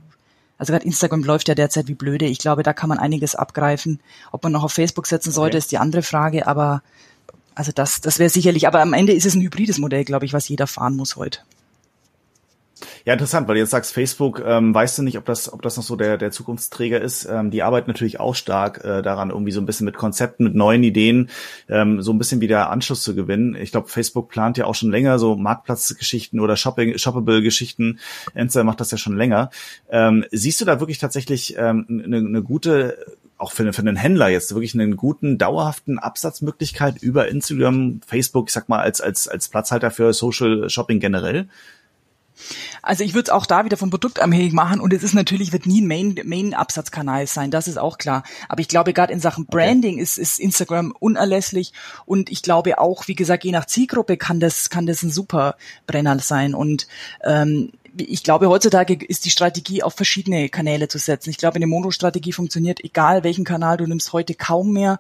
also gerade Instagram läuft ja derzeit wie blöde. Ich glaube, da kann man einiges abgreifen. Ob man noch auf Facebook setzen sollte, okay. ist die andere Frage. Aber also das, das wäre sicherlich. Aber am Ende ist es ein hybrides Modell, glaube ich, was jeder fahren muss heute. Ja, interessant, weil du jetzt sagst, Facebook, ähm, weißt du nicht, ob das, ob das noch so der, der Zukunftsträger ist. Ähm, die arbeiten natürlich auch stark äh, daran, irgendwie so ein bisschen mit Konzepten, mit neuen Ideen, ähm, so ein bisschen wieder Anschluss zu gewinnen. Ich glaube, Facebook plant ja auch schon länger so Marktplatzgeschichten oder Shopping, Shoppable-Geschichten. Enzer macht das ja schon länger. Ähm, siehst du da wirklich tatsächlich ähm, eine, eine gute auch für, für einen Händler jetzt wirklich einen guten, dauerhaften Absatzmöglichkeit über Instagram, Facebook, ich sag mal, als, als, als Platzhalter für Social Shopping generell? Also ich würde es auch da wieder vom Produkt abhängig machen und es ist natürlich, wird nie ein Main, Main-Absatzkanal sein, das ist auch klar. Aber ich glaube, gerade in Sachen Branding okay. ist, ist Instagram unerlässlich und ich glaube auch, wie gesagt, je nach Zielgruppe kann das, kann das ein super Brenner sein und ähm, ich glaube, heutzutage ist die Strategie auf verschiedene Kanäle zu setzen. Ich glaube, eine Mono-Strategie funktioniert, egal welchen Kanal du nimmst, heute kaum mehr.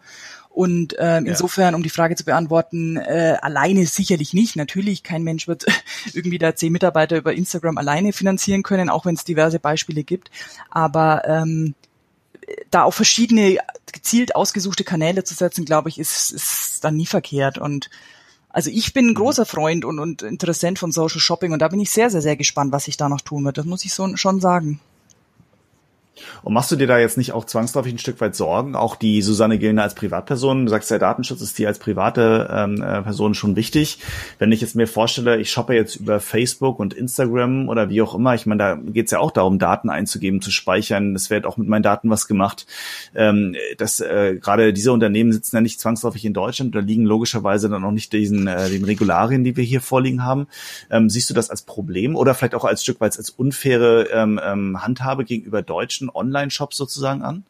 Und ja. insofern, um die Frage zu beantworten, äh, alleine sicherlich nicht. Natürlich, kein Mensch wird [LAUGHS] irgendwie da zehn Mitarbeiter über Instagram alleine finanzieren können, auch wenn es diverse Beispiele gibt. Aber ähm, da auf verschiedene gezielt ausgesuchte Kanäle zu setzen, glaube ich, ist, ist dann nie verkehrt. Und also ich bin ein mhm. großer Freund und, und Interessent von Social Shopping und da bin ich sehr, sehr, sehr gespannt, was sich da noch tun wird. Das muss ich so schon sagen. Und machst du dir da jetzt nicht auch zwangsläufig ein Stück weit Sorgen? Auch die Susanne Gillner als Privatperson, du sagst, der Datenschutz ist dir als private ähm, äh, Person schon wichtig. Wenn ich jetzt mir vorstelle, ich shoppe jetzt über Facebook und Instagram oder wie auch immer, ich meine, da geht es ja auch darum, Daten einzugeben, zu speichern. Es wird auch mit meinen Daten was gemacht. Ähm, das, äh, gerade diese Unternehmen sitzen ja nicht zwangsläufig in Deutschland oder liegen logischerweise dann auch nicht diesen äh, den Regularien, die wir hier vorliegen haben. Ähm, siehst du das als Problem oder vielleicht auch als Stück weit als unfaire ähm, ähm, Handhabe gegenüber Deutschen Online-Shops sozusagen an?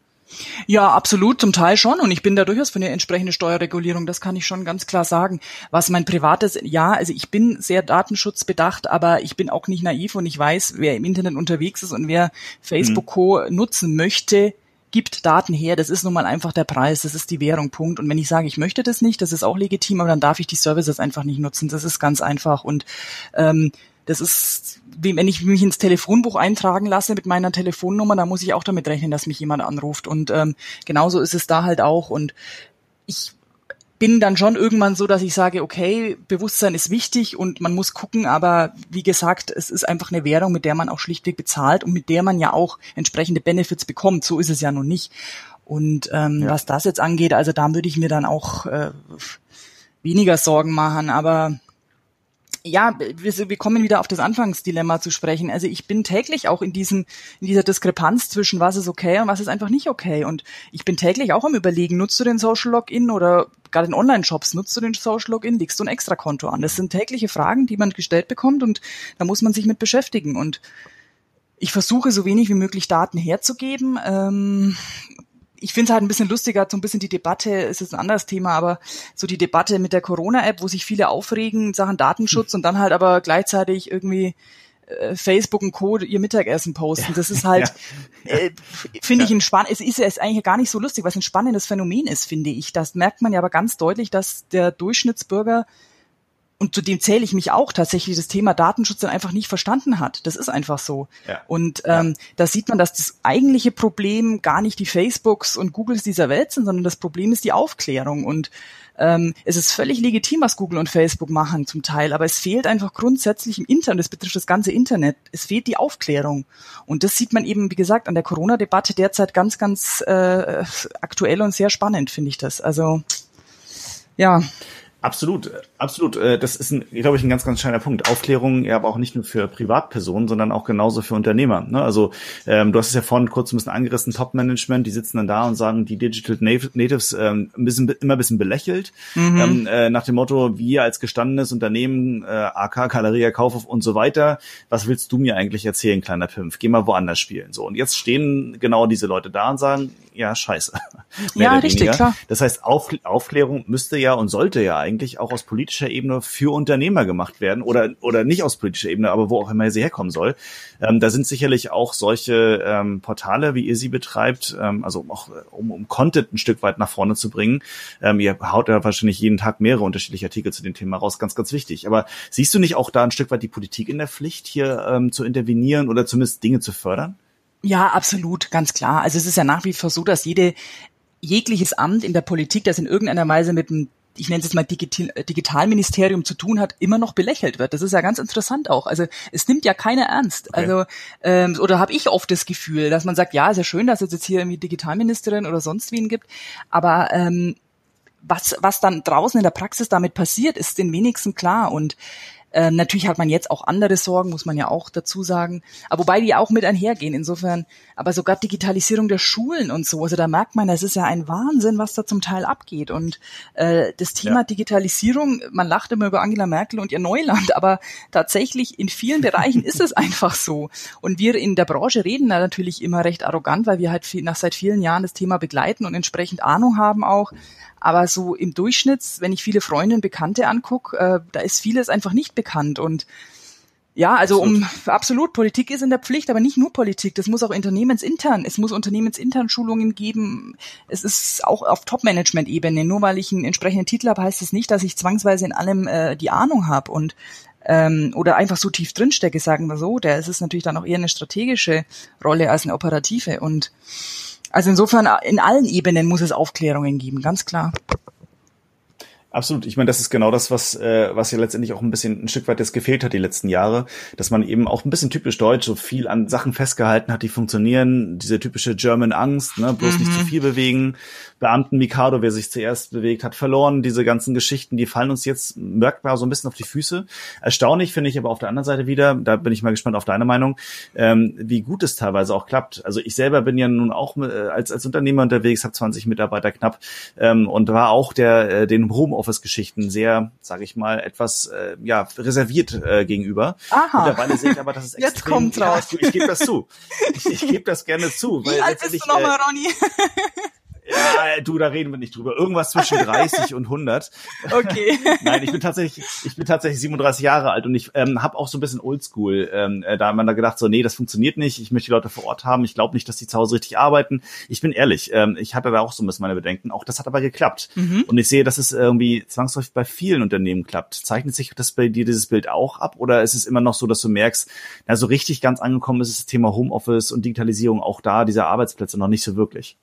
Ja, absolut, zum Teil schon. Und ich bin da durchaus für eine entsprechende Steuerregulierung. Das kann ich schon ganz klar sagen. Was mein privates, ja, also ich bin sehr datenschutzbedacht, aber ich bin auch nicht naiv und ich weiß, wer im Internet unterwegs ist und wer Facebook mhm. Co. nutzen möchte, gibt Daten her. Das ist nun mal einfach der Preis. Das ist die Währung. Punkt. Und wenn ich sage, ich möchte das nicht, das ist auch legitim, aber dann darf ich die Services einfach nicht nutzen. Das ist ganz einfach. Und ähm, das ist, wie wenn ich mich ins Telefonbuch eintragen lasse mit meiner Telefonnummer, da muss ich auch damit rechnen, dass mich jemand anruft. Und ähm, genauso ist es da halt auch. Und ich bin dann schon irgendwann so, dass ich sage, okay, Bewusstsein ist wichtig und man muss gucken, aber wie gesagt, es ist einfach eine Währung, mit der man auch schlichtweg bezahlt und mit der man ja auch entsprechende Benefits bekommt. So ist es ja nun nicht. Und ähm, ja. was das jetzt angeht, also da würde ich mir dann auch äh, weniger Sorgen machen, aber ja, wir, wir kommen wieder auf das Anfangsdilemma zu sprechen. Also ich bin täglich auch in diesem, in dieser Diskrepanz zwischen was ist okay und was ist einfach nicht okay. Und ich bin täglich auch am überlegen, nutzt du den Social Login oder gerade in Online-Shops, nutzt du den Social Login, legst du ein Extra-Konto an? Das sind tägliche Fragen, die man gestellt bekommt und da muss man sich mit beschäftigen. Und ich versuche so wenig wie möglich Daten herzugeben. Ähm, ich finde es halt ein bisschen lustiger, so ein bisschen die Debatte, ist jetzt ein anderes Thema, aber so die Debatte mit der Corona-App, wo sich viele aufregen, Sachen Datenschutz und dann halt aber gleichzeitig irgendwie äh, Facebook und Co. ihr Mittagessen posten. Das ist halt, ja. äh, finde ich, ein spannend, es ist ja eigentlich gar nicht so lustig, was ein spannendes Phänomen ist, finde ich. Das merkt man ja aber ganz deutlich, dass der Durchschnittsbürger und zu dem zähle ich mich auch tatsächlich, das Thema Datenschutz dann einfach nicht verstanden hat. Das ist einfach so. Ja. Und ähm, ja. da sieht man, dass das eigentliche Problem gar nicht die Facebooks und Googles dieser Welt sind, sondern das Problem ist die Aufklärung. Und ähm, es ist völlig legitim, was Google und Facebook machen zum Teil, aber es fehlt einfach grundsätzlich im Internet, das betrifft das ganze Internet, es fehlt die Aufklärung. Und das sieht man eben, wie gesagt, an der Corona-Debatte derzeit ganz, ganz äh, aktuell und sehr spannend, finde ich das. Also ja. Absolut, absolut. Äh, das ist, ein, glaube ich, ein ganz, ganz scheiner Punkt. Aufklärung, ja, aber auch nicht nur für Privatpersonen, sondern auch genauso für Unternehmer. Ne? Also ähm, du hast es ja vorhin kurz ein bisschen angerissen, Top-Management, die sitzen dann da und sagen, die Digital Natives ähm, ein bisschen, immer ein bisschen belächelt, mhm. ähm, äh, nach dem Motto, wir als gestandenes Unternehmen, äh, AK, Galeria, Kaufhof und so weiter, was willst du mir eigentlich erzählen, kleiner Pimpf? Geh mal woanders spielen. So, und jetzt stehen genau diese Leute da und sagen, ja, scheiße. [LAUGHS] ja, richtig, weniger. klar. Das heißt, Auf, Aufklärung müsste ja und sollte ja eigentlich auch aus politischer Ebene für Unternehmer gemacht werden oder, oder nicht aus politischer Ebene, aber wo auch immer sie herkommen soll. Ähm, da sind sicherlich auch solche ähm, Portale, wie ihr sie betreibt, ähm, also auch um, um Content ein Stück weit nach vorne zu bringen. Ähm, ihr haut ja wahrscheinlich jeden Tag mehrere unterschiedliche Artikel zu dem Thema raus, ganz, ganz wichtig. Aber siehst du nicht auch da ein Stück weit die Politik in der Pflicht, hier ähm, zu intervenieren oder zumindest Dinge zu fördern? Ja, absolut, ganz klar. Also es ist ja nach wie vor so, dass jede jegliches Amt in der Politik, das in irgendeiner Weise mit dem ich nenne es jetzt mal Digital, Digitalministerium zu tun hat, immer noch belächelt wird. Das ist ja ganz interessant auch. Also es nimmt ja keiner ernst. Okay. Also ähm, oder habe ich oft das Gefühl, dass man sagt, ja, ist ja schön, dass es jetzt hier irgendwie Digitalministerin oder sonst wen gibt, aber ähm, was was dann draußen in der Praxis damit passiert, ist den wenigsten klar und ähm, natürlich hat man jetzt auch andere Sorgen, muss man ja auch dazu sagen. Aber wobei die auch mit einhergehen. Insofern, aber sogar Digitalisierung der Schulen und so. Also da merkt man, es ist ja ein Wahnsinn, was da zum Teil abgeht. Und äh, das Thema ja. Digitalisierung, man lacht immer über Angela Merkel und ihr Neuland, aber tatsächlich in vielen Bereichen ist es [LAUGHS] einfach so. Und wir in der Branche reden da natürlich immer recht arrogant, weil wir halt viel, nach seit vielen Jahren das Thema begleiten und entsprechend Ahnung haben auch. Aber so im Durchschnitt, wenn ich viele Freunde und Bekannte angucke, äh, da ist vieles einfach nicht bekannt. Und ja, also absolut. um absolut Politik ist in der Pflicht, aber nicht nur Politik. Das muss auch unternehmensintern. Es muss unternehmensintern Schulungen geben. Es ist auch auf Top-Management-Ebene. Nur weil ich einen entsprechenden Titel habe, heißt es das nicht, dass ich zwangsweise in allem äh, die Ahnung habe und ähm, oder einfach so tief drinstecke, sagen wir so. Der ist es natürlich dann auch eher eine strategische Rolle als eine operative und also insofern in allen Ebenen muss es Aufklärungen geben, ganz klar. Absolut. Ich meine, das ist genau das, was, äh, was ja letztendlich auch ein bisschen ein Stück weit das gefehlt hat die letzten Jahre, dass man eben auch ein bisschen typisch deutsch so viel an Sachen festgehalten hat, die funktionieren. Diese typische German Angst, ne, bloß mhm. nicht zu viel bewegen. Beamten Mikado, wer sich zuerst bewegt, hat verloren. Diese ganzen Geschichten, die fallen uns jetzt merkbar so ein bisschen auf die Füße. Erstaunlich finde ich aber auf der anderen Seite wieder, da bin ich mal gespannt auf deine Meinung, ähm, wie gut es teilweise auch klappt. Also ich selber bin ja nun auch äh, als, als Unternehmer unterwegs, habe 20 Mitarbeiter knapp ähm, und war auch der äh, den Home Homeoffice-Geschichten sehr, sage ich mal, etwas äh, ja reserviert äh, gegenüber. Aha. Mittlerweile sehe ich aber, dass es [LAUGHS] extrem. Jetzt kommt raus. Ja, ich gebe das zu. Ich, ich gebe das gerne zu. [LAUGHS] Wie alt bist du nochmal, äh, Ronny? [LAUGHS] Ja, du, da reden wir nicht drüber. Irgendwas zwischen [LAUGHS] 30 und 100. Okay. [LAUGHS] Nein, ich bin tatsächlich, ich bin tatsächlich 37 Jahre alt und ich ähm, habe auch so ein bisschen Oldschool. Ähm, äh, da hat man da gedacht, so, nee, das funktioniert nicht. Ich möchte die Leute vor Ort haben. Ich glaube nicht, dass die zu Hause richtig arbeiten. Ich bin ehrlich, ähm, ich hatte da auch so ein bisschen meine Bedenken. Auch das hat aber geklappt. Mhm. Und ich sehe, dass es irgendwie zwangsläufig bei vielen Unternehmen klappt. Zeichnet sich das bei dir dieses Bild auch ab? Oder ist es immer noch so, dass du merkst, na, so richtig ganz angekommen ist das Thema Homeoffice und Digitalisierung auch da, diese Arbeitsplätze noch nicht so wirklich?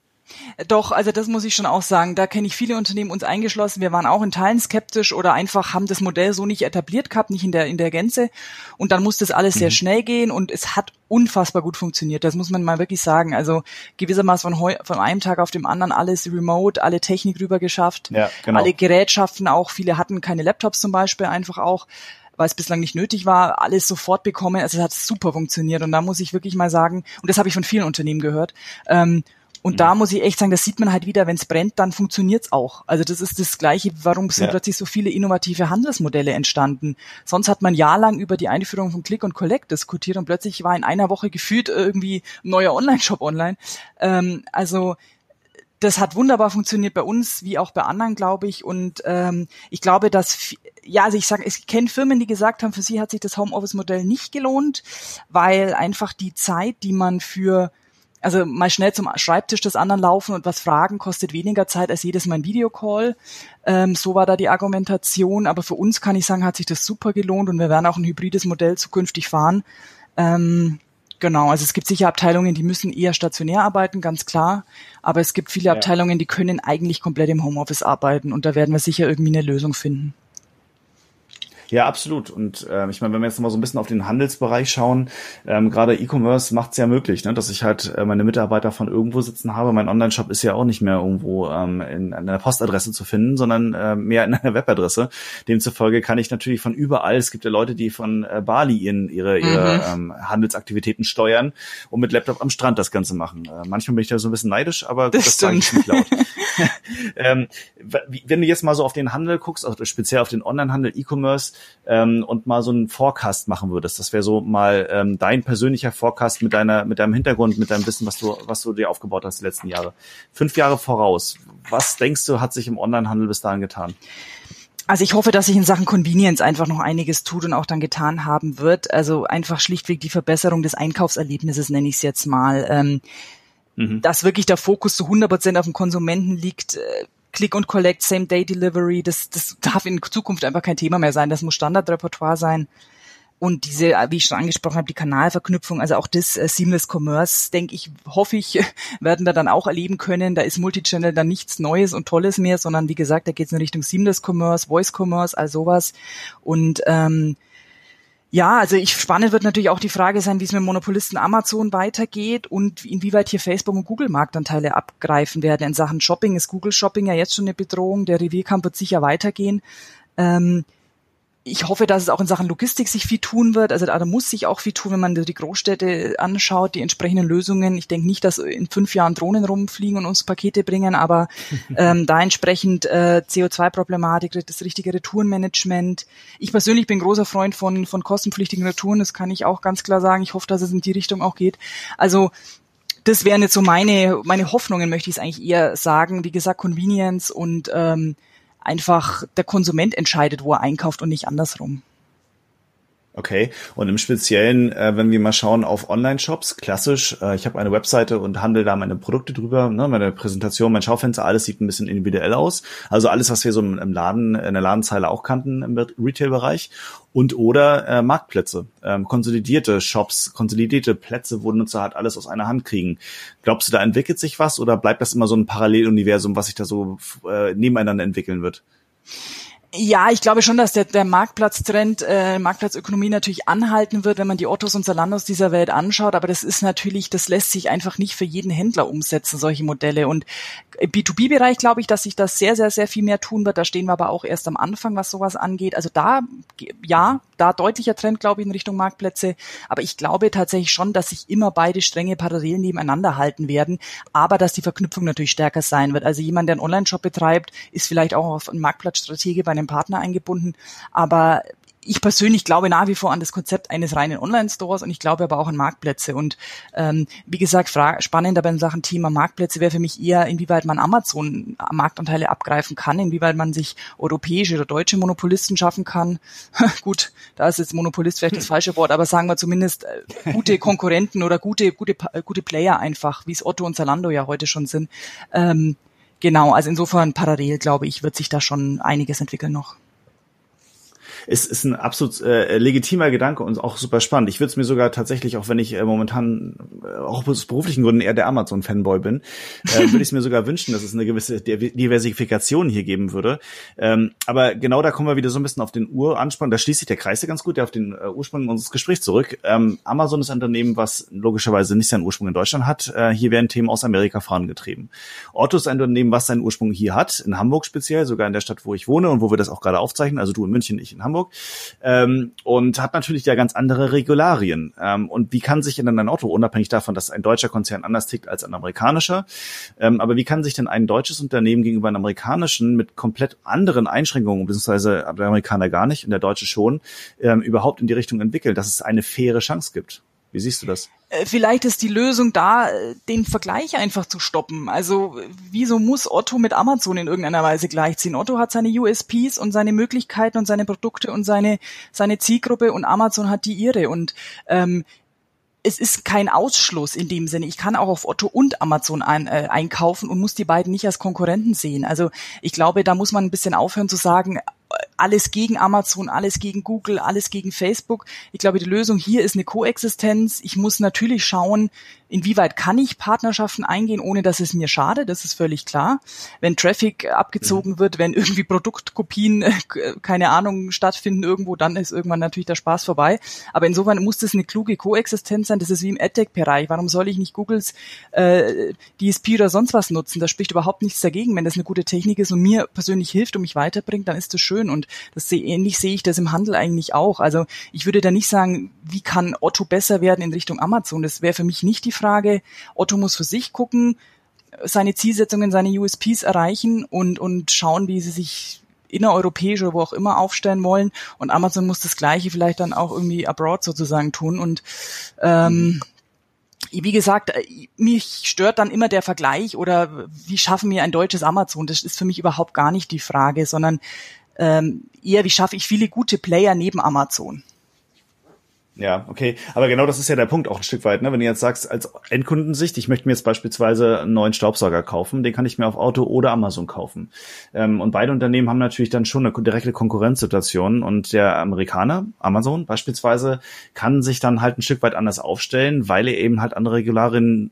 Doch, also das muss ich schon auch sagen. Da kenne ich viele Unternehmen uns eingeschlossen. Wir waren auch in Teilen skeptisch oder einfach haben das Modell so nicht etabliert gehabt, nicht in der in der Gänze. Und dann muss das alles mhm. sehr schnell gehen und es hat unfassbar gut funktioniert. Das muss man mal wirklich sagen. Also gewissermaßen von, heu, von einem Tag auf dem anderen alles remote, alle Technik rüber geschafft, ja, genau. alle Gerätschaften auch. Viele hatten keine Laptops zum Beispiel einfach auch weil es bislang nicht nötig war, alles sofort bekommen. Also es hat super funktioniert und da muss ich wirklich mal sagen, und das habe ich von vielen Unternehmen gehört, ähm, und mhm. da muss ich echt sagen, das sieht man halt wieder, wenn es brennt, dann funktioniert's auch. Also das ist das Gleiche, warum sind ja. plötzlich so viele innovative Handelsmodelle entstanden. Sonst hat man jahrelang über die Einführung von Click und Collect diskutiert und plötzlich war in einer Woche gefühlt irgendwie ein neuer Online-Shop online. Ähm, also das hat wunderbar funktioniert bei uns, wie auch bei anderen, glaube ich. Und ähm, ich glaube, dass ja, also ich sage, ich kenne Firmen, die gesagt haben, für sie hat sich das Homeoffice-Modell nicht gelohnt, weil einfach die Zeit, die man für also mal schnell zum Schreibtisch des anderen laufen und was fragen, kostet weniger Zeit als jedes Mal ein Videocall. Ähm, so war da die Argumentation. Aber für uns kann ich sagen, hat sich das super gelohnt und wir werden auch ein hybrides Modell zukünftig fahren. Ähm, genau, also es gibt sicher Abteilungen, die müssen eher stationär arbeiten, ganz klar. Aber es gibt viele ja. Abteilungen, die können eigentlich komplett im Homeoffice arbeiten und da werden wir sicher irgendwie eine Lösung finden. Ja, absolut. Und äh, ich meine, wenn wir jetzt mal so ein bisschen auf den Handelsbereich schauen, ähm, gerade E-Commerce macht es ja möglich, ne, dass ich halt äh, meine Mitarbeiter von irgendwo sitzen habe. Mein Online-Shop ist ja auch nicht mehr irgendwo ähm, in, in einer Postadresse zu finden, sondern äh, mehr in einer [LAUGHS] Webadresse. Demzufolge kann ich natürlich von überall, es gibt ja Leute, die von äh, Bali in ihre, ihre mhm. ähm, Handelsaktivitäten steuern und mit Laptop am Strand das Ganze machen. Äh, manchmal bin ich da so ein bisschen neidisch, aber das, das sage ich nicht laut. [LAUGHS] [LAUGHS] ähm, wenn du jetzt mal so auf den Handel guckst, also speziell auf den Online-Handel, E-Commerce, ähm, und mal so einen Forecast machen würdest. Das wäre so mal ähm, dein persönlicher Forecast mit deiner, mit deinem Hintergrund, mit deinem Wissen, was du, was du dir aufgebaut hast die letzten Jahre. Fünf Jahre voraus. Was denkst du, hat sich im Onlinehandel bis dahin getan? Also ich hoffe, dass sich in Sachen Convenience einfach noch einiges tut und auch dann getan haben wird. Also einfach schlichtweg die Verbesserung des Einkaufserlebnisses, nenne ich es jetzt mal. Ähm, mhm. Dass wirklich der Fokus zu 100 Prozent auf dem Konsumenten liegt, äh, Click und Collect, Same Day Delivery, das, das darf in Zukunft einfach kein Thema mehr sein. Das muss Standardrepertoire sein. Und diese, wie ich schon angesprochen habe, die Kanalverknüpfung, also auch das äh, Seamless Commerce, denke ich, hoffe ich, [LAUGHS] werden wir dann auch erleben können. Da ist Multichannel dann nichts Neues und Tolles mehr, sondern wie gesagt, da geht es in Richtung Seamless Commerce, Voice Commerce, all sowas. Und ähm, ja, also ich spannend wird natürlich auch die Frage sein, wie es mit Monopolisten Amazon weitergeht und inwieweit hier Facebook und Google Marktanteile abgreifen werden. In Sachen Shopping ist Google Shopping ja jetzt schon eine Bedrohung. Der Revierkampf wird sicher weitergehen. Ähm, ich hoffe, dass es auch in Sachen Logistik sich viel tun wird. Also da muss sich auch viel tun, wenn man die Großstädte anschaut, die entsprechenden Lösungen. Ich denke nicht, dass in fünf Jahren Drohnen rumfliegen und uns Pakete bringen, aber [LAUGHS] ähm, da entsprechend äh, CO2-Problematik, das richtige Retourenmanagement. Ich persönlich bin großer Freund von, von kostenpflichtigen Retouren, das kann ich auch ganz klar sagen. Ich hoffe, dass es in die Richtung auch geht. Also das wären jetzt so meine, meine Hoffnungen, möchte ich es eigentlich eher sagen. Wie gesagt, Convenience und ähm, einfach der Konsument entscheidet, wo er einkauft und nicht andersrum. Okay, und im Speziellen, äh, wenn wir mal schauen auf Online-Shops, klassisch, äh, ich habe eine Webseite und handle da meine Produkte drüber, ne, meine Präsentation, mein Schaufenster, alles sieht ein bisschen individuell aus. Also alles, was wir so im Laden, in der Ladenzeile auch kannten im Retail-Bereich. Und oder äh, Marktplätze, ähm, konsolidierte Shops, konsolidierte Plätze, wo Nutzer halt alles aus einer Hand kriegen. Glaubst du, da entwickelt sich was oder bleibt das immer so ein Paralleluniversum, was sich da so äh, nebeneinander entwickeln wird? Ja, ich glaube schon, dass der, der Marktplatztrend, äh, Marktplatzökonomie natürlich anhalten wird, wenn man die Ottos und Zalandos dieser Welt anschaut. Aber das ist natürlich, das lässt sich einfach nicht für jeden Händler umsetzen, solche Modelle. Und im B2B-Bereich glaube ich, dass sich das sehr, sehr, sehr viel mehr tun wird. Da stehen wir aber auch erst am Anfang, was sowas angeht. Also da, ja, da deutlicher Trend, glaube ich, in Richtung Marktplätze. Aber ich glaube tatsächlich schon, dass sich immer beide Stränge parallel nebeneinander halten werden. Aber dass die Verknüpfung natürlich stärker sein wird. Also jemand, der einen Online-Shop betreibt, ist vielleicht auch auf einen Marktplatzstrategie bei einem Partner eingebunden. Aber ich persönlich glaube nach wie vor an das Konzept eines reinen Online-Stores und ich glaube aber auch an Marktplätze. Und ähm, wie gesagt, spannender bei Sachen Thema Marktplätze wäre für mich eher, inwieweit man Amazon Marktanteile abgreifen kann, inwieweit man sich europäische oder deutsche Monopolisten schaffen kann. [LAUGHS] Gut, da ist jetzt Monopolist vielleicht das [LAUGHS] falsche Wort, aber sagen wir zumindest äh, gute [LAUGHS] Konkurrenten oder gute, gute, gute Player einfach, wie es Otto und Zalando ja heute schon sind. Ähm, genau, also insofern parallel, glaube ich, wird sich da schon einiges entwickeln noch ist, ist ein absolut äh, legitimer Gedanke und auch super spannend. Ich würde es mir sogar tatsächlich, auch wenn ich äh, momentan äh, auch aus beruflichen Gründen eher der Amazon-Fanboy bin, äh, [LAUGHS] würde ich es mir sogar wünschen, dass es eine gewisse Diversifikation hier geben würde. Ähm, aber genau da kommen wir wieder so ein bisschen auf den Uranspann. Da schließt sich der Kreis ja ganz gut, der auf den äh, Ursprung unseres Gesprächs zurück. Ähm, Amazon ist ein Unternehmen, was logischerweise nicht seinen Ursprung in Deutschland hat. Äh, hier werden Themen aus Amerika vorangetrieben. Otto ist ein Unternehmen, was seinen Ursprung hier hat, in Hamburg speziell, sogar in der Stadt, wo ich wohne und wo wir das auch gerade aufzeichnen. Also du in München, ich in Hamburg. Hamburg ähm, und hat natürlich ja ganz andere Regularien. Ähm, und wie kann sich denn ein Auto, unabhängig davon, dass ein deutscher Konzern anders tickt als ein amerikanischer, ähm, aber wie kann sich denn ein deutsches Unternehmen gegenüber einem amerikanischen mit komplett anderen Einschränkungen, beziehungsweise der Amerikaner gar nicht und der Deutsche schon, ähm, überhaupt in die Richtung entwickeln, dass es eine faire Chance gibt? Wie siehst du das? Äh, vielleicht ist die Lösung da, äh, den Vergleich einfach zu stoppen. Also wieso muss Otto mit Amazon in irgendeiner Weise gleichziehen? Otto hat seine USPs und seine Möglichkeiten und seine Produkte und seine seine Zielgruppe und Amazon hat die ihre. Und ähm, es ist kein Ausschluss in dem Sinne. Ich kann auch auf Otto und Amazon ein, äh, einkaufen und muss die beiden nicht als Konkurrenten sehen. Also ich glaube, da muss man ein bisschen aufhören zu sagen, alles gegen Amazon, alles gegen Google, alles gegen Facebook. Ich glaube, die Lösung hier ist eine Koexistenz. Ich muss natürlich schauen, inwieweit kann ich Partnerschaften eingehen, ohne dass es mir schade. Das ist völlig klar. Wenn Traffic abgezogen mhm. wird, wenn irgendwie Produktkopien, äh, keine Ahnung, stattfinden irgendwo, dann ist irgendwann natürlich der Spaß vorbei. Aber insofern muss das eine kluge Koexistenz sein. Das ist wie im AdTech-Bereich. Warum soll ich nicht Googles äh, DSP oder sonst was nutzen? Da spricht überhaupt nichts dagegen. Wenn das eine gute Technik ist und mir persönlich hilft und mich weiterbringt, dann ist das schön. Und das sehe, ähnlich sehe ich das im Handel eigentlich auch. Also ich würde da nicht sagen, wie kann Otto besser werden in Richtung Amazon? Das wäre für mich nicht die Frage. Otto muss für sich gucken, seine Zielsetzungen, seine USPs erreichen und, und schauen, wie sie sich innereuropäisch oder wo auch immer aufstellen wollen. Und Amazon muss das Gleiche vielleicht dann auch irgendwie abroad sozusagen tun. Und ähm, wie gesagt, mich stört dann immer der Vergleich oder wie schaffen wir ein deutsches Amazon? Das ist für mich überhaupt gar nicht die Frage, sondern ähm, eher, wie schaffe ich viele gute Player neben Amazon? Ja, okay. Aber genau das ist ja der Punkt auch ein Stück weit, ne? Wenn du jetzt sagst, als Endkundensicht, ich möchte mir jetzt beispielsweise einen neuen Staubsauger kaufen, den kann ich mir auf Auto oder Amazon kaufen. Ähm, und beide Unternehmen haben natürlich dann schon eine direkte Konkurrenzsituation und der Amerikaner, Amazon beispielsweise, kann sich dann halt ein Stück weit anders aufstellen, weil er eben halt andere Regularien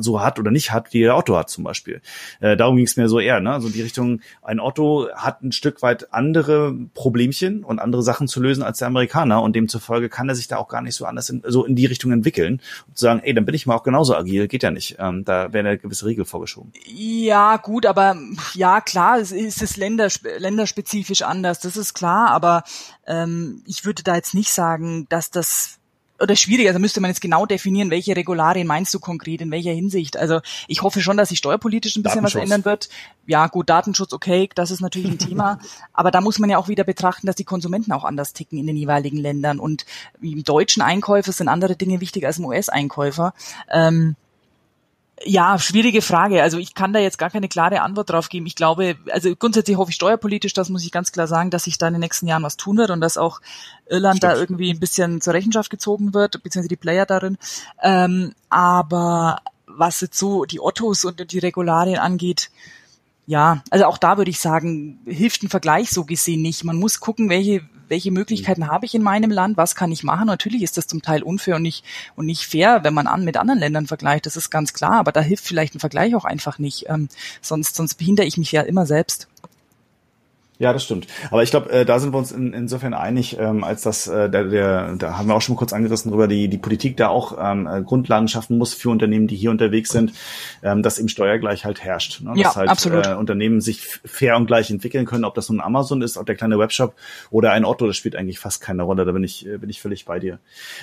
so hat oder nicht hat, wie der Otto hat zum Beispiel. Äh, darum ging es mir so eher, ne? Also die Richtung, ein Otto hat ein Stück weit andere Problemchen und andere Sachen zu lösen als der Amerikaner und demzufolge kann er sich sich da auch gar nicht so anders in, so in die Richtung entwickeln und sagen, ey, dann bin ich mal auch genauso agil, geht ja nicht. Ähm, da wäre eine gewisse Regel vorgeschoben. Ja, gut, aber ja, klar, es ist es länders, länderspezifisch anders, das ist klar, aber ähm, ich würde da jetzt nicht sagen, dass das oder schwierig, also müsste man jetzt genau definieren, welche Regularien meinst du konkret, in welcher Hinsicht. Also ich hoffe schon, dass sich steuerpolitisch ein bisschen was ändern wird. Ja, gut, Datenschutz, okay, das ist natürlich ein Thema. [LAUGHS] Aber da muss man ja auch wieder betrachten, dass die Konsumenten auch anders ticken in den jeweiligen Ländern. Und im deutschen Einkäufer sind andere Dinge wichtiger als im US-Einkäufer. Ähm, ja, schwierige Frage. Also ich kann da jetzt gar keine klare Antwort drauf geben. Ich glaube, also grundsätzlich hoffe ich steuerpolitisch, das muss ich ganz klar sagen, dass sich da in den nächsten Jahren was tun wird und dass auch Irland Stimmt. da irgendwie ein bisschen zur Rechenschaft gezogen wird, beziehungsweise die Player darin. Ähm, aber was jetzt so die Ottos und die Regularien angeht, ja, also auch da würde ich sagen, hilft ein Vergleich so gesehen nicht. Man muss gucken, welche, welche Möglichkeiten mhm. habe ich in meinem Land, was kann ich machen. Natürlich ist das zum Teil unfair und nicht, und nicht fair, wenn man an mit anderen Ländern vergleicht, das ist ganz klar, aber da hilft vielleicht ein Vergleich auch einfach nicht. Ähm, sonst, sonst behindere ich mich ja immer selbst. Ja, das stimmt. Aber ich glaube, äh, da sind wir uns in, insofern einig, ähm, als dass äh, der, der, da haben wir auch schon mal kurz angerissen darüber, die die Politik da auch ähm, äh, Grundlagen schaffen muss für Unternehmen, die hier unterwegs sind, ähm, dass eben Steuergleichheit herrscht. Ne? Dass ja, halt absolut. Äh, Unternehmen sich fair und gleich entwickeln können, ob das nun Amazon ist, ob der kleine Webshop oder ein Otto, das spielt eigentlich fast keine Rolle. Da bin ich äh, bin ich völlig bei dir.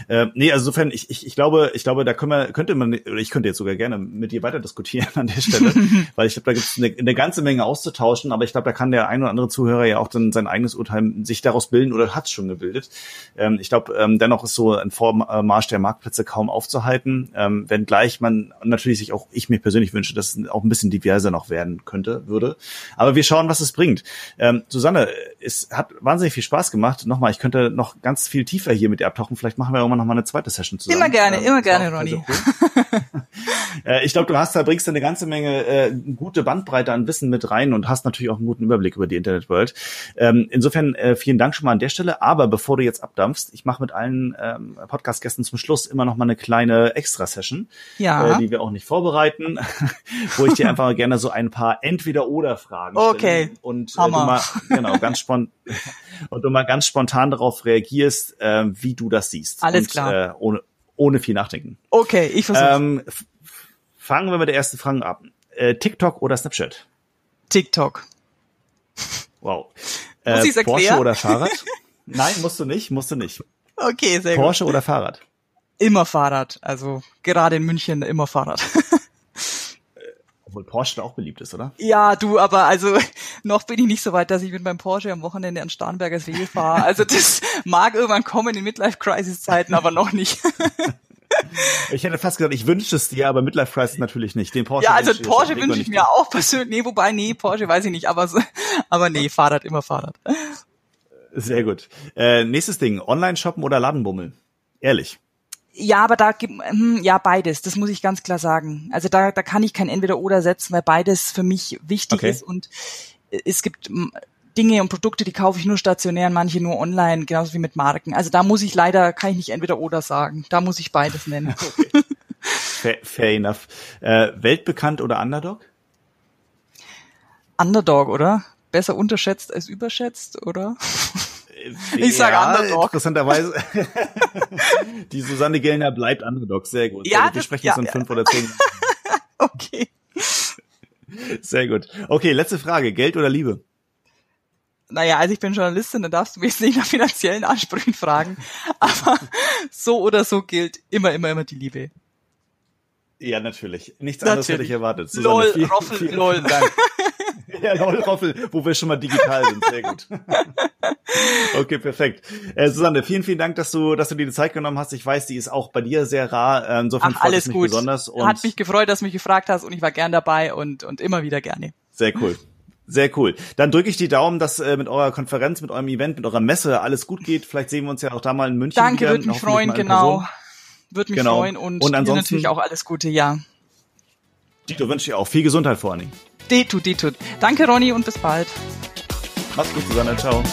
Äh, nee, also insofern, ich, ich, ich glaube, ich glaube, da können wir, könnte man, oder ich könnte jetzt sogar gerne mit dir weiter diskutieren an der Stelle, [LAUGHS] weil ich glaube, da gibt es eine, eine ganze Menge auszutauschen, aber ich glaube, da kann der ein oder andere Zuhörer ja auch dann sein eigenes Urteil sich daraus bilden oder hat es schon gebildet. Ähm, ich glaube, ähm, dennoch ist so ein Vormarsch der Marktplätze kaum aufzuhalten, ähm, wenngleich man natürlich sich auch, ich mir persönlich wünsche, dass es auch ein bisschen diverser noch werden könnte, würde. Aber wir schauen, was es bringt. Ähm, Susanne, es hat wahnsinnig viel Spaß gemacht. Nochmal, ich könnte noch ganz viel tiefer hier mit dir abtauchen. Vielleicht machen wir irgendwann noch mal eine zweite Session zusammen. Immer gerne, ähm, immer gerne, Ronny. Cool. [LAUGHS] äh, ich glaube, du hast da bringst eine ganze Menge äh, gute Bandbreite an Wissen mit rein und hast natürlich auch einen guten Überblick über die Internetworld. Ähm, insofern äh, vielen Dank schon mal an der Stelle. Aber bevor du jetzt abdampfst, ich mache mit allen ähm, Podcast-Gästen zum Schluss immer noch mal eine kleine Extra-Session, ja. äh, die wir auch nicht vorbereiten, [LAUGHS] wo ich dir einfach gerne so ein paar Entweder-Oder-Fragen stelle. Okay. Und äh, du mal, genau, ganz spontan [LAUGHS] und du mal ganz spontan darauf reagierst, äh, wie du das siehst. Alles und, klar. Äh, ohne, ohne viel nachdenken. Okay, ich versuche. Ähm, fangen wir mit der ersten Frage ab. Äh, TikTok oder Snapchat? TikTok. Wow. Äh, Muss ich's erklären? Porsche oder Fahrrad? [LAUGHS] Nein, musst du nicht, musst du nicht. Okay, sehr Porsche gut. oder Fahrrad? Immer Fahrrad. Also gerade in München immer Fahrrad. [LAUGHS] Obwohl Porsche auch beliebt ist, oder? Ja, du, aber also [LAUGHS] noch bin ich nicht so weit, dass ich mit meinem Porsche am Wochenende an Starnberger See fahre. Also das mag irgendwann kommen in Midlife-Crisis-Zeiten, aber noch nicht. Ich hätte fast gesagt, ich wünsche es dir, aber Midlife Crisis natürlich nicht. Den Porsche. Ja, also Porsche wünsche ich mir auch persönlich. Nee, wobei, nee, Porsche weiß ich nicht, aber, aber nee, Fahrrad, immer Fahrrad. Sehr gut. Äh, nächstes Ding, Online shoppen oder Ladenbummel? Ehrlich. Ja, aber da gibt hm, ja beides, das muss ich ganz klar sagen. Also da, da kann ich kein Entweder-Oder setzen, weil beides für mich wichtig okay. ist und es gibt Dinge und Produkte, die kaufe ich nur stationär und manche nur online, genauso wie mit Marken. Also da muss ich leider, kann ich nicht entweder oder sagen. Da muss ich beides nennen. [LAUGHS] Okay. fair, fair, enough. Äh, weltbekannt oder Underdog? Underdog, oder? Besser unterschätzt als überschätzt, oder? Äh, ich sage ja, Underdog. Interessanterweise. [LAUGHS] die Susanne Gellner bleibt Underdog. Sehr gut. Ja, Wir sprechen jetzt ja, in fünf oder zehn. [LAUGHS] okay. Sehr gut. Okay, letzte Frage. Geld oder Liebe? Naja, also ich bin Journalistin, dann darfst du mich nicht nach finanziellen Ansprüchen fragen. [LAUGHS] Aber so oder so gilt immer, immer, immer die Liebe. Ja, natürlich. Nichts anderes hätte ich erwartet. Susanne, lol, viel, Roffel, vielen, lol. Vielen Dank. ja, lol, Roffel, wo wir schon mal digital sind. Sehr gut. [LAUGHS] okay, perfekt. Äh, Susanne, vielen, vielen Dank, dass du, dass du dir die Zeit genommen hast. Ich weiß, die ist auch bei dir sehr rar. Insofern Ach, alles mich gut. besonders. Und Hat mich gefreut, dass du mich gefragt hast und ich war gern dabei und, und immer wieder gerne. Sehr cool. Sehr cool. Dann drücke ich die Daumen, dass äh, mit eurer Konferenz, mit eurem Event, mit eurer Messe alles gut geht. Vielleicht sehen wir uns ja auch da mal in München. Danke, würde mich freuen, genau. Würde mich genau. freuen und, und ansonsten natürlich auch alles Gute, ja. Dito wünsche ich auch viel Gesundheit vor allen Dingen. Dito, Dito. Danke, Ronny, und bis bald. Mach's gut, Susanne. Ciao.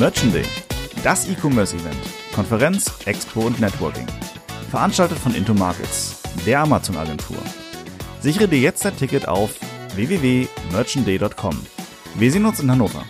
Merchant Day, das E-Commerce-Event, Konferenz, Expo und Networking. Veranstaltet von Into Markets, der Amazon-Agentur. Sichere dir jetzt dein Ticket auf www.merchantday.com. Wir sehen uns in Hannover.